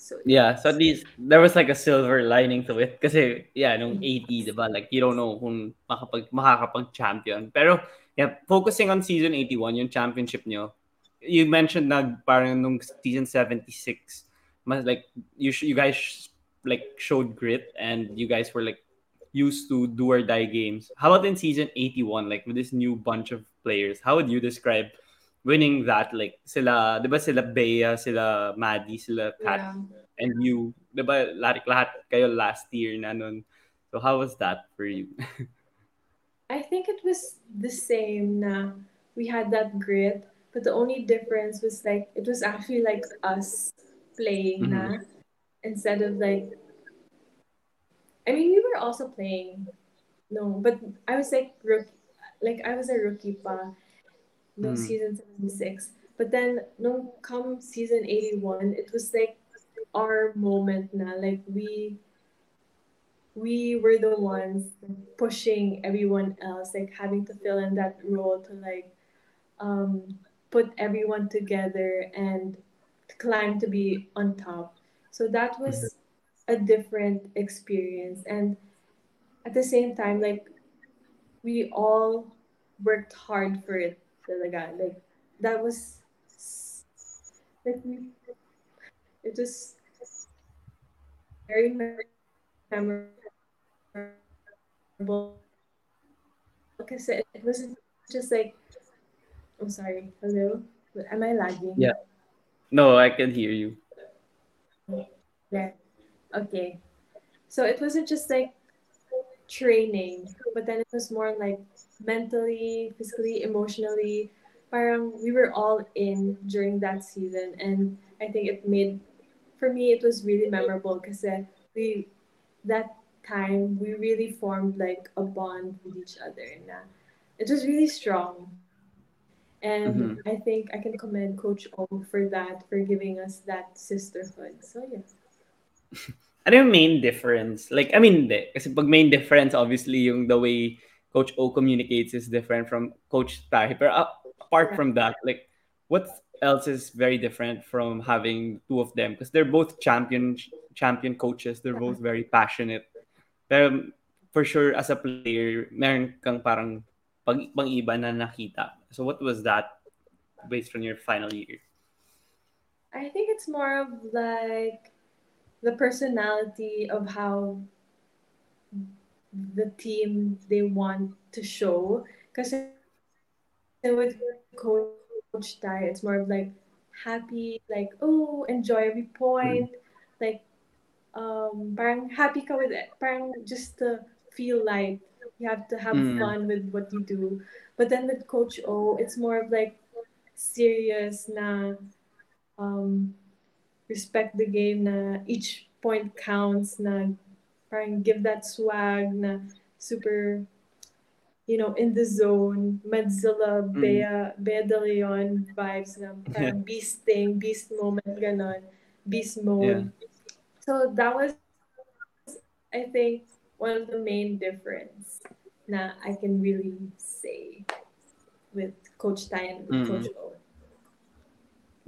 So
yeah, so at least there was like a silver lining to it. Kasi yeah, nung mm. 80, diba? Like you don't know kung makapag makakapag-champion. Pero yeah, focusing on season 81, yung championship nyo, you mentioned na parang nung season 76, mas like you you guys like showed grit and you guys were like used to do or die games. How about in season 81, like with this new bunch of players? How would you describe winning that? Like sila, di ba sila Bea, sila Maddie, sila Kat,
Yeah.
and you, di ba lahat, lahat kayo last year na nun. So how was that for you?
I think it was the same na we had that grit, but the only difference was like it was actually like us playing na mm-hmm. instead of like I mean we were also playing no, but I was like rookie like I was a rookie pa no
Mm.
season 76. But then no come season 81, it was like our moment now like we we were the ones pushing everyone else, like having to fill in that role to like um, put everyone together and climb to be on top. So that was a different experience. And at the same time, like we all worked hard for it. Talaga. Like that was like it was very memorable because it wasn't just like I'm sorry. Hello, am I lagging?
Yeah. No, I can hear you.
Yeah. Okay. So it wasn't just like training, but then it was more like mentally, physically, emotionally. Parang we were all in during that season, and I think it made, for me, it was really memorable because we, that time we really formed like a bond with each other. Na it was really strong. And
Mhm.
I think I can commend Coach O for that, for giving us that sisterhood. So yeah.
Ano yung main difference? Like, I mean, hindi. Kasi pag main difference, obviously, yung the way Coach O communicates is different from Coach Tai. Pero uh, apart from that, like, what else is very different from having two of them? Because they're both champion champion coaches. They're both very passionate. Pero for sure, as a player, meron kang parang pag, pang iba na nakita. So what was that based on your final year?
I think it's more of like the personality of how the team they want to show. Because with Coach Tai, it's more of like happy, like oh, enjoy every point, like um, parang happy ka with it, parang just to feel like you have to have
Mm.
fun with what you do. But then with Coach O, it's more of like serious na um, respect the game na each point counts na parang give that swag na super you know in the zone Medzilla
Mm.
Bea Bea De Leon vibes na parang beast thing beast moment ganon beast mode so that was I think one of the main difference na I can really say with Coach Tai and with
Mm.
Coach O.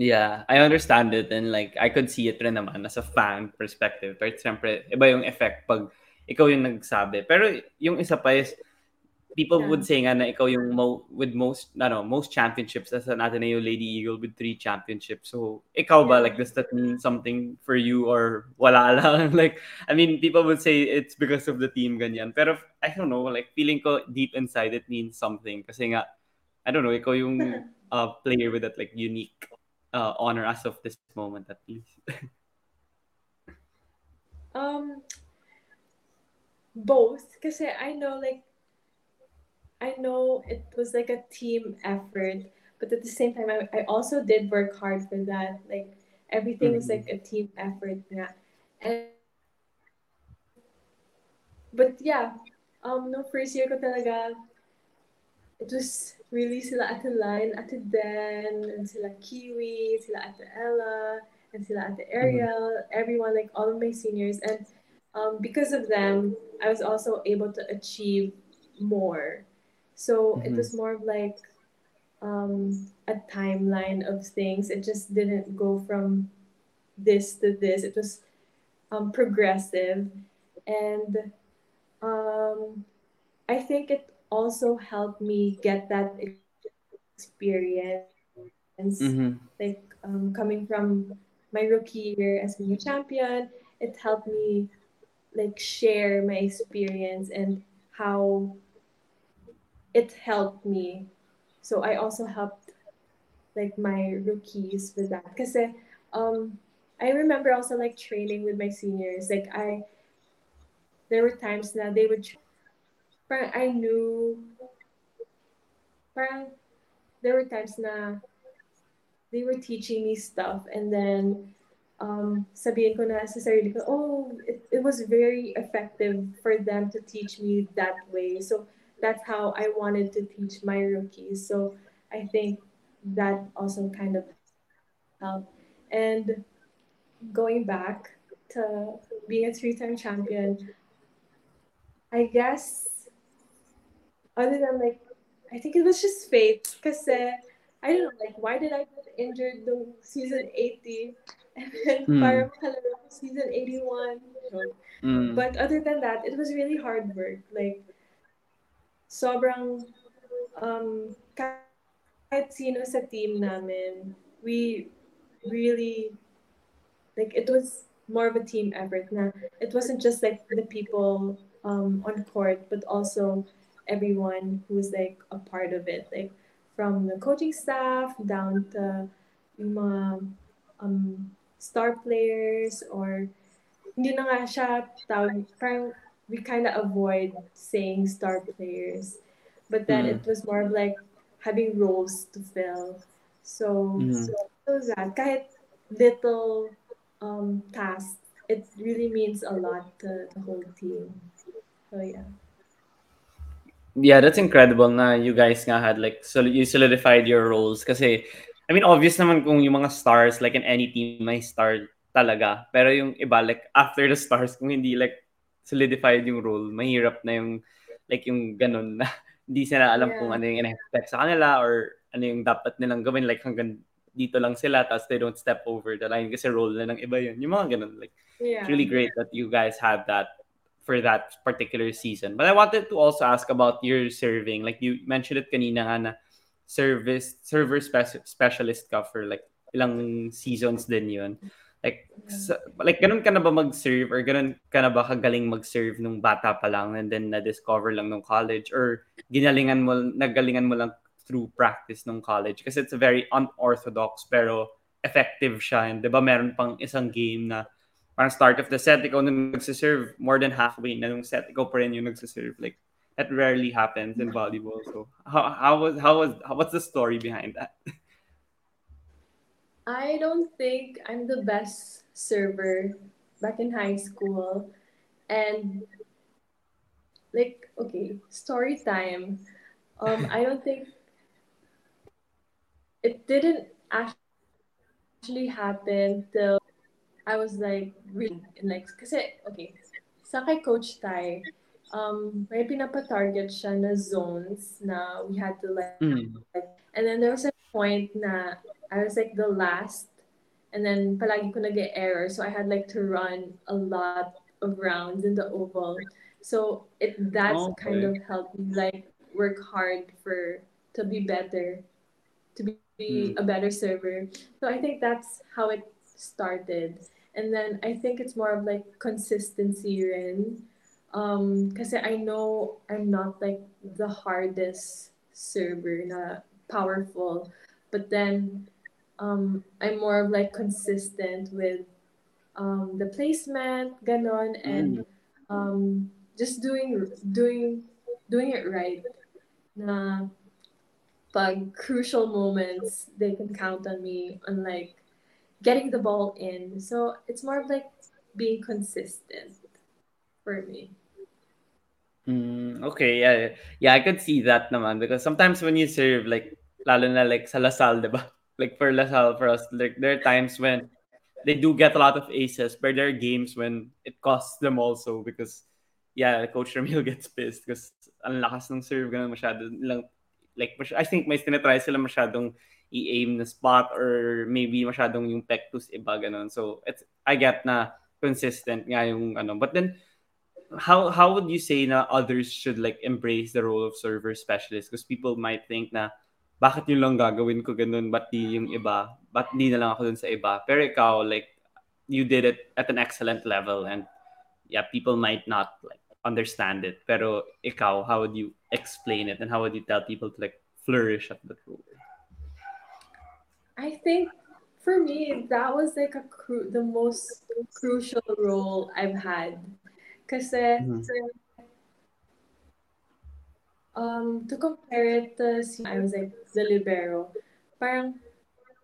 Yeah, I understand it and like I could see it rin naman as a fan perspective. Pero siyempre, iba yung effect pag ikaw yung nagsabi. Pero yung isa pa is people
Yeah.
would say nga na ikaw yung mo, with most no, no, most championships as an Ateneo Lady Eagle with three championships. So ikaw ba
Yeah.
like does that mean something for you or wala lang? like I mean people would say it's because of the team ganyan. Pero I don't know, like feeling ko deep inside it means something kasi nga I don't know, ikaw yung uh, player with that like unique uh, honor as of this moment at least.
Um, both. Because I know, like, I know it was like a team effort, but at the same time, I, I also did work hard for that. Like, everything was
Mhm.
like a team effort. Yeah. And, but yeah, um, no, first year ko talaga, it was really sila Ate Line, Ate Den, and sila Kiwi, sila Ate Ella, and sila Ate Ariel, everyone, like all of my seniors. And um, because of them, I was also able to achieve more. So it
Mhm.
was more of like um, a timeline of things. It just didn't go from this to this. It was um, progressive. And um, I think it also helped me get that experience
Mhm.
like um, coming from my rookie year as being a champion it helped me like share my experience and how it helped me. So I also helped like my rookies with that. Because um I remember also like training with my seniors. Like I there were times that they would parang I knew parang there were times na they were teaching me stuff and then um, sabihin ko na sa sarili ko, oh, it, it was very effective for them to teach me that way. So that's how I wanted to teach my rookies. So I think that also kind of helped. And going back to being a three-time champion, I guess other than like, I think it was just fate. Because uh, I don't know, like, why did I get injured the season 80 and then mm. parang season 81? Mm. But other than that, it was really hard work. Like, sobrang, um, kahit sino sa team namin, we really, like, it was more of a team effort na it wasn't just like the people um, on court, but also everyone who's like a part of it. Like, from the coaching staff down to yung um, star players or hindi na nga siya tawag, parang we kind of avoid saying star players. But then mm. it was more of like having roles to fill. So, mm. so that kahit little um, task, it really means a lot to the whole team. So yeah.
Yeah, that's incredible na you guys nga had like so you solidified your roles kasi I mean obvious naman kung yung mga stars like in any team may star talaga pero yung iba like after the stars kung hindi like solidified yung role mahirap na yung like yung ganun na hindi sila alam yeah. kung ano yung in-expect sa kanila or ano yung dapat nilang gawin like hanggang dito lang sila tapos they don't step over the line kasi role na ng iba yun yung mga ganun like yeah. it's really great that you guys have that for that particular season. But I wanted to also ask about your serving. Like you mentioned it kanina nga na service server spe- specialist ka for like ilang seasons din yun. Like sa, like ganun ka na ba mag-serve or ganun ka na ba kagaling mag-serve nung bata pa lang and then na-discover lang nung college or ginalingan mo nagalingan mo lang through practice nung college kasi it's a very unorthodox pero effective siya and 'di ba meron pang isang game na parang start of the set, ikaw na nagsiserve more than halfway na nung set, ikaw pa rin yung nagsiserve. Like, that rarely happens in volleyball. So, how, how was, how was, how, what's the story behind that?
I don't think I'm the best server back in high school. And, like, okay, story time. Um, I don't think it didn't actually happen till I was like really like kasi okay sa kay coach Tai um may pinapa-target siya na zones na we had to like, mm. and then there was a point na I was like the last and then palagi ko nag error so I had like to run a lot of rounds in the oval so it that okay. kind of helped me like work hard for to be better to be mm. a better server so I think that's how it started. And then I think it's more of like consistency rin. Um, kasi I know I'm not like the hardest server na powerful, but then um, I'm more of like consistent with um, the placement, ganon, and mm. um, just doing doing doing it right. Na pag crucial moments, they can count on me. Unlike getting the ball in. So it's more of like being consistent for me.
Mm, okay, yeah, yeah, I could see that naman because sometimes when you serve like lalo na like sa LaSalle, diba? Like for LaSalle for us, like there are times when they do get a lot of aces, but there are games when it costs them also because yeah, Coach Ramil gets pissed because ang lakas ng serve ganun masyado lang like I think may tinatry sila masyadong i-aim na spot or maybe masyadong yung pectus iba ganun. So it's I get na consistent nga yung ano. But then how how would you say na others should like embrace the role of server specialist? Because people might think na bakit yun lang gagawin ko ganun? Ba't di yung iba? Ba't di na lang ako dun sa iba? Pero ikaw like you did it at an excellent level and yeah people might not like understand it. Pero ikaw how would you explain it and how would you tell people to like flourish at the role
I think for me that was like a cru- the most crucial role I've had kasi
Mhm.
um to compare it to I was like the libero parang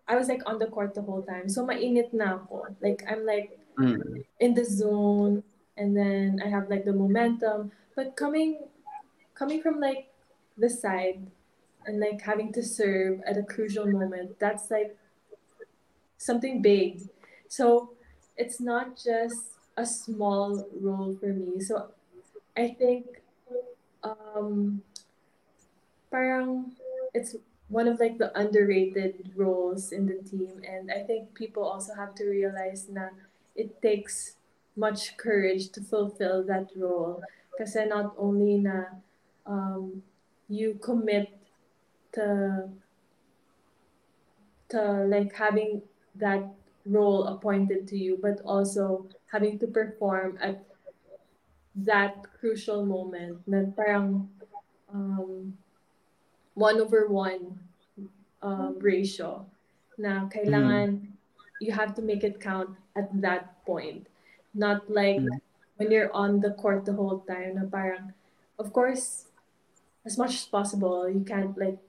I was like on the court the whole time so mainit na ako like I'm like
Mm.
in the zone and then I have like the momentum. But coming coming from like the side and like having to serve at a crucial moment, that's like something big. So it's not just a small role for me. So I think um parang it's one of like the underrated roles in the team and I think people also have to realize na it takes much courage to fulfill that role. Kasi not only na um, you commit to to like having that role appointed to you, but also having to perform at that crucial moment na parang um, one over one um, ratio na kailangan you have to make it count at that point. Not like
Mm.
when you're on the court the whole time na parang, of course, as much as possible, you can't like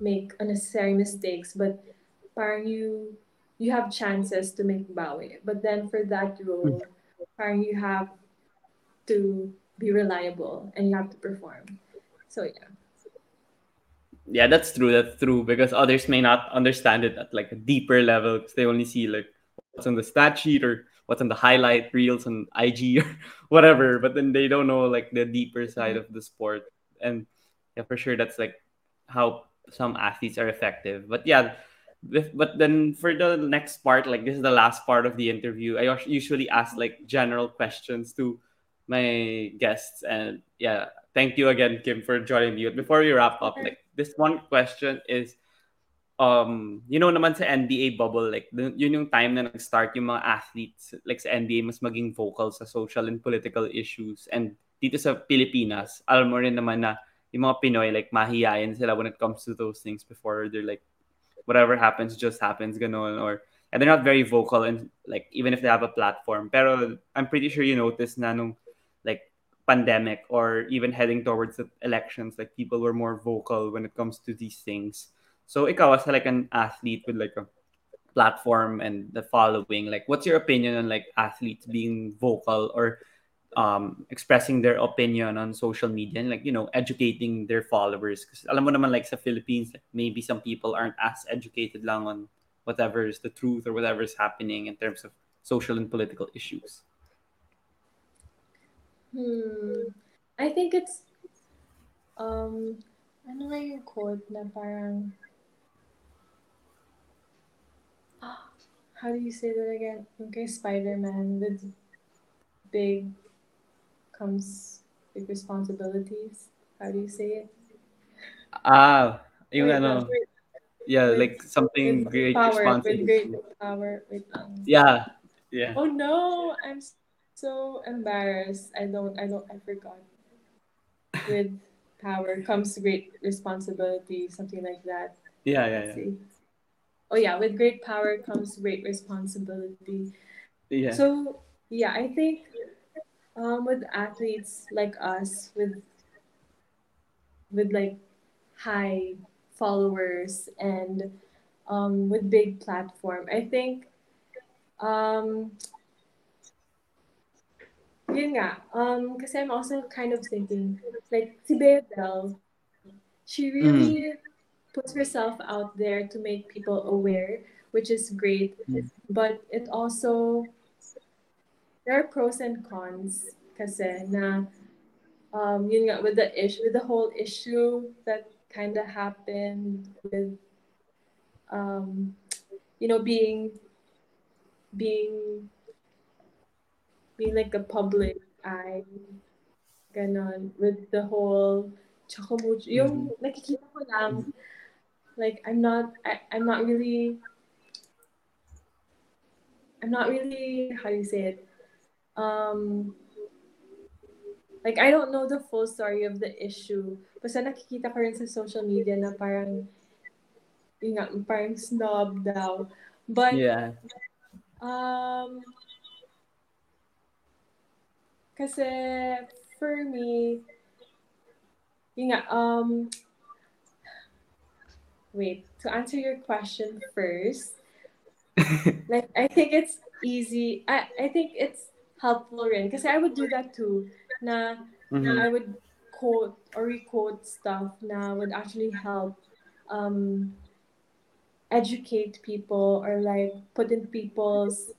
make unnecessary mistakes, but parang you you have chances to make bawi. But then for that role, hmm. parang you have to be reliable and you have to perform. So yeah.
yeah that's true that's true because others may not understand it at like a deeper level because they only see like what's on the stat sheet or what's on the highlight reels on ig or whatever but then they don't know like the deeper side hmm. of the sport and yeah for sure that's like how some athletes are effective. But yeah but then for the next part like this is the last part of the interview i usually ask like general questions to my guests. And yeah thank you again kim for joining me. Before we wrap up like this one question is um you know naman sa NBA bubble like yun yung time na nag-start yung mga athletes like sa NBA mas maging vocal sa social and political issues. And dito sa Pilipinas alam mo rin naman na yung mga Pinoy like mahihayin sila when it comes to those things before. They're like whatever happens just happens ganon or and they're not very vocal and like even if they have a platform. Pero I'm pretty sure you noticed na nung like pandemic or even heading towards the elections like people were more vocal when it comes to these things. So ikaw as like an athlete with like a platform and the following like what's your opinion on like athletes being vocal or um expressing their opinion on social media and like you know educating their followers because alam mo naman like sa Philippines maybe some people aren't as educated lang on whatever is the truth or whatever is happening in terms of social and political issues
Hmm. I think it's um ano nga yung quote na parang Ah, how do you say that again? Okay, Spider-Man with big comes big responsibilities. How do you say it?
ah yung ano
no,
yeah
with-
like something
with
great
power, with great power. with lang.
yeah yeah
Oh no, I'm so embarrassed. I don't, I don't, I forgot. With power comes great responsibility, something like that.
yeah yeah yeah
see. Oh yeah, with great power comes great responsibility.
yeah
So yeah, I think um, with athletes like us, with with like high followers and um, with big platform, I think um, yun nga, um, kasi I'm also kind of thinking, like, si Bell, she really puts herself out there to make people aware, which is great.
Mm.
But it also, there are pros and cons kasi na, um, yun nga, with the issue, with the whole issue that kind of happened with, um, you know, being, being being like a public eye, ganon, with the whole Choco Mucho. Yung nakikita ko lang, like, I'm not, I, I'm not really, I'm not really how do you say it? Um like I don't know the full story of the issue. Basta nakikita ko rin sa social media na parang yun nga, parang snob daw. But
Yeah.
um kasi for me yun nga, um wait, to answer your question first, like I think it's easy. I I think it's helpful rin kasi I would do that too. Na
Mhm.
I would quote or requote stuff na would actually help um educate people or like put in people's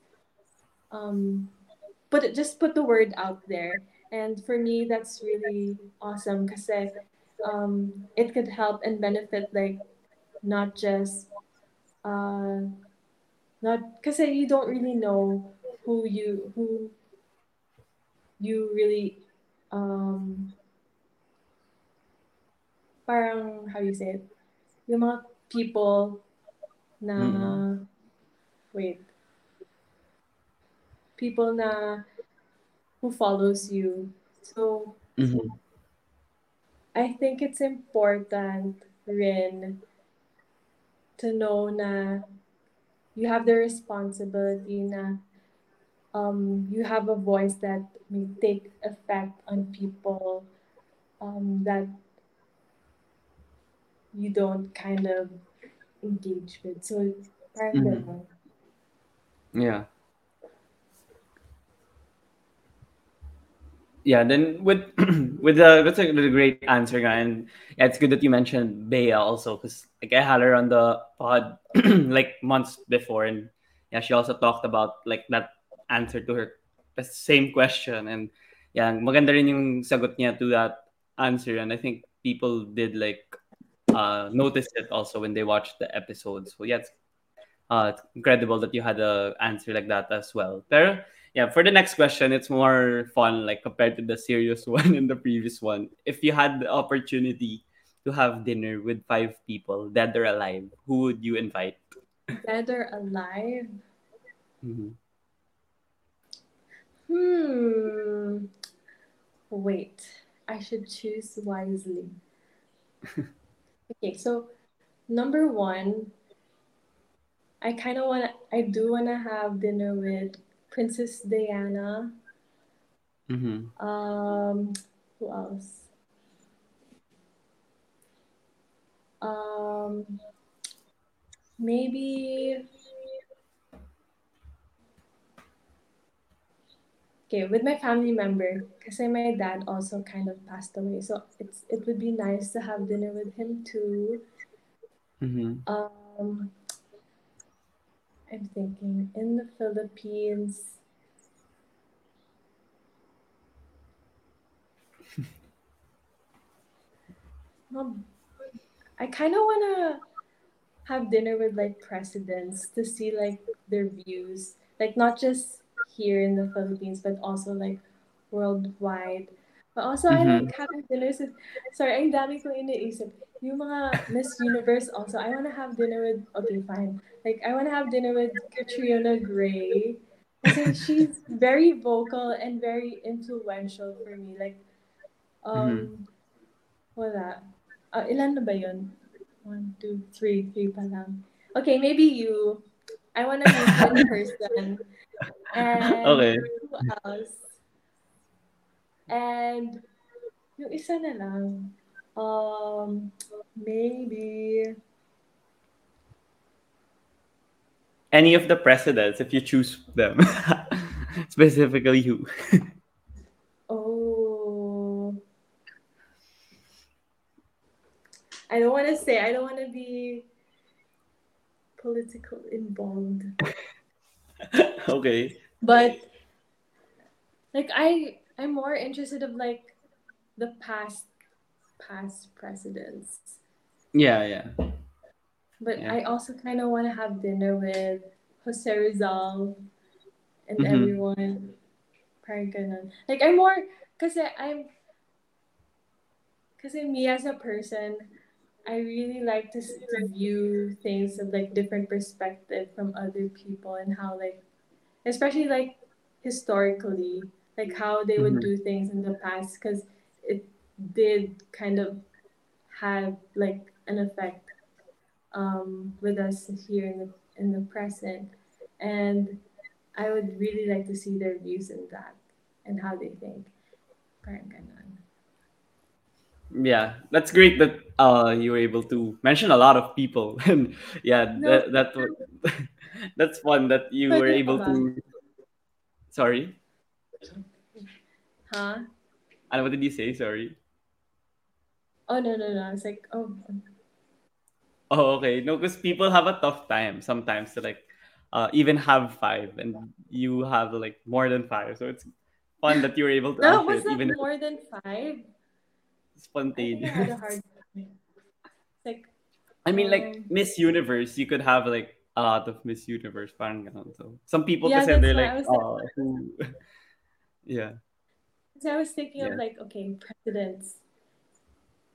um put it just put the word out there. And for me that's really awesome because um it could help and benefit like not just uh not because you don't really know who you who you really um parang how you say it yung mga people na
Mhm.
wait people na who follows you so
Mhm.
I think it's important rin to know na you have the responsibility na um, you have a voice that may take effect on people um, that you don't kind of engage with. So, parang
Mhm.
ganun.
Yeah. Yeah, then with with the that's a, a great answer, guy. And yeah, it's good that you mentioned Bea also, because like I had her on the pod like months before, and yeah, she also talked about like that answer to her the same question, and yeah, maganda rin yung sagot niya to that answer, and I think people did like uh notice it also when they watched the episode. So yeah, it's uh, it's incredible that you had a answer like that as well. Pero yeah, for the next question, it's more fun like compared to the serious one in the previous one. If you had the opportunity to have dinner with five people, dead or alive, who would you invite?
Dead or alive?
Mhm.
Hmm. Wait. I should choose wisely. okay, so number one, I kind of want to, I do want to have dinner with Princess Diana.
Mhm.
Um, who else? Um, maybe. Okay, with my family member, because my dad also kind of passed away, so it's it would be nice to have dinner with him too.
Mhm.
Um, I'm thinking in the Philippines. Um, I kind of want to have dinner with like presidents to see like their views, like not just here in the Philippines, but also like worldwide. But also, I
Mhm.
like having dinners with, sorry, ang dami kong iniisip. Yung mga Miss Universe also, I want to have dinner with, okay, fine. Like, I want to have dinner with Catriona Gray. Kasi she's very vocal and very influential for me. Like, um, wala. Uh, ilan na ba yun? One, two, three, three pa lang. Okay, maybe you. I want to meet you in person. And
Okay.
who else? And yung isa na lang. Um, maybe.
Any of the presidents, if you choose them, specifically who?
Oh. I don't want to say. I don't want to be political involved.
okay.
But like I I'm more interested of like the past past presidents.
Yeah, yeah.
But
Yeah.
I also kind of want to have dinner with Jose Rizal and
Mhm.
everyone. Parang ganun. Like I'm more because I'm kasi me as a person I really like to, to view things of like different perspective from other people and how like especially like historically, like how they would
Mhm.
do things in the past, because it did kind of have like an effect um, with us here in the in the present, and I would really like to see their views in that and how they think. Parang ganon.
Yeah, that's great that uh you were able to mention a lot of people, and yeah,
No,
that that wa- that's fun that you were able to. Sorry,
Huh?
and what did you say? Sorry.
Oh no no no! I was like oh
Oh, okay. No, because people have a tough time sometimes to like uh even have five, and you have like more than five, so it's fun that you were able to
no,
answer
was
it,
that
even
more than five? I think I had a
spontaneous.
hard time. Like
I mean, like
um
Miss Universe, you could have like a lot of Miss Universe, parang. So some people
yeah,
kasi
that's
they're
why
like,
I was like,
oh, who? yeah,
so I was thinking of
yeah,
like okay presidents.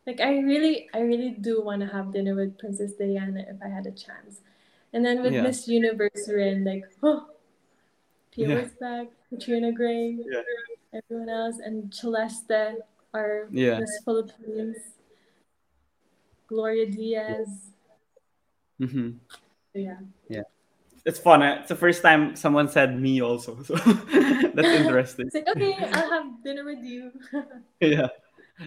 Like I really I really do want to have dinner with Princess Diana if I had a chance. And then with
yeah,
Miss Universe Rin, like oh Pia
yeah,
Catriona Gray,
yeah,
everyone else, and Celeste, our
yeah.
Miss Philippines, Gloria Diaz.
Mm-hmm.
So yeah.
Yeah, it's fun. It's the first time someone said me also, so that's interesting.
it's like okay, I'll have dinner with you.
Yeah.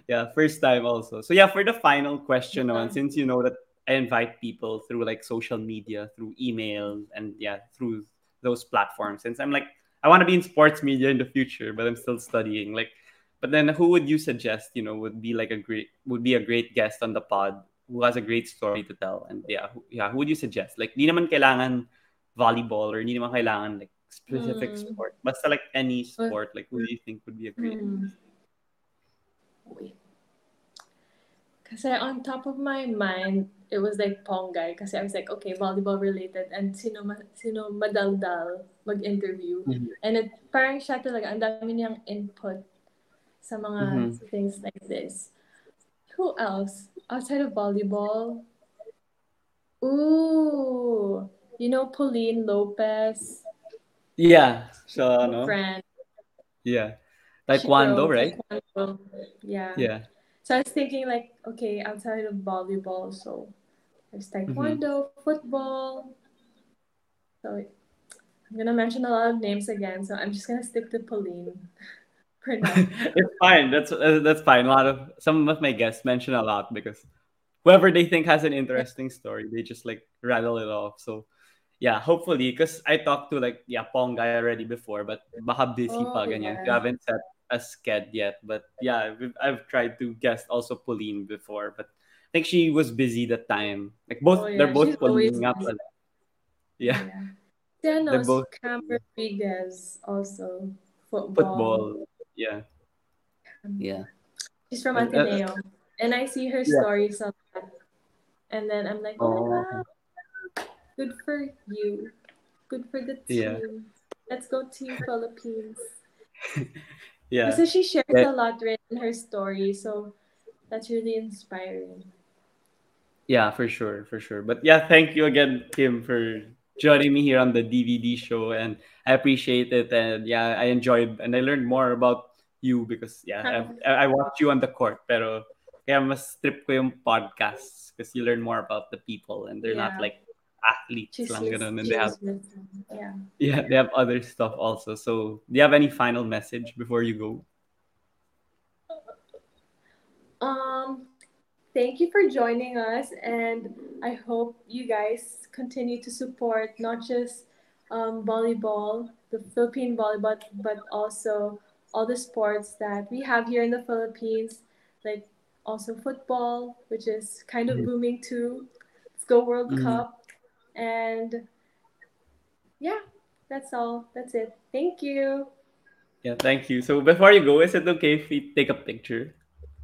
yeah first time also so yeah for the final question
Yeah.
since you know that i invite people through like social media through email and yeah through those platforms since i'm like i want to be in sports media in the future but i'm still studying like but then who would you suggest you know would be like a great would be a great guest on the pod who has a great story to tell and yeah who, yeah who would you suggest like di naman kailangan volleyball or di naman kailangan like specific
Mm.
sport basta like any sport like who do you think would be a great.
Wait. Kasi on top of my mind, it was like Ponggay. Kasi I was like, okay, volleyball related. And sino, ma- sino madaldal mag-interview.
Mhm.
And it, parang siya talaga, ang dami niyang input sa mga
Mhm.
things like this. Who else? Outside of volleyball? Ooh, you know Pauline Lopez,
Yeah. So, ano?
friend.
Yeah. Taekwondo, right?
Taekwondo. Yeah.
Yeah.
So I was thinking like, okay, outside of volleyball, so there's taekwondo, football. So I'm gonna mention a lot of names again. So I'm just gonna stick to Pauline.
it's fine. That's uh, that's fine. A lot of some of my guests mention a lot because whoever they think has an interesting story, they just like rattle it off. So yeah, hopefully, because I talked to like yeah Ponggay already before, but baka busy
Oh,
pa ganyan.
Yeah.
haven't set a sked yet, but yeah, we've, I've tried to guest also Pauline before, but I think she was busy that time. Like both,
Oh,
they're both
she's always
Pauline nga
busy.
Yeah,
Yeah, no,
they're both
Rodriguez also football.
football. Yeah, yeah.
She's from
And, uh,
Ateneo, and I see her
Yeah.
stories a lot. And then I'm like, oh,
Oh.
wow, good for you, good for the team.
Yeah.
Let's go Team Philippines.
Yeah.
So she shares
Yeah.
a lot in her story, so that's really inspiring.
Yeah, for sure, for sure. But yeah, thank you again, Kim, for joining me here on the DVD show, and I appreciate it. And yeah, I enjoyed and I learned more about you because yeah, I I watched you on the court, pero kaya mas trip ko yung podcasts because you learn more about the people and they're not like athletes lang ganun, and they have
yeah.
yeah they have other stuff also. So do you have any final message before you go?
Um, thank you for joining us, and I hope you guys continue to support not just um, volleyball, the Philippine volleyball, but also all the sports that we have here in the Philippines, like also football, which is kind of
Mhm.
booming too. Let's go World
Mhm.
Cup, and yeah, that's all. That's it. Thank you.
Yeah, thank you. So before you go, is it okay if we take a picture?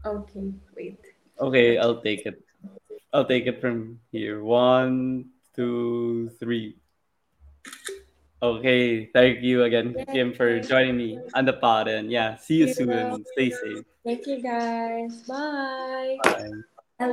Okay, wait.
Okay, I'll take it. I'll take it from here. One, two, three. Okay, thank you again, Kim, for joining me on the pod. And yeah, see you
you.
soon. Stay safe.
Thank you guys. Bye.
Bye.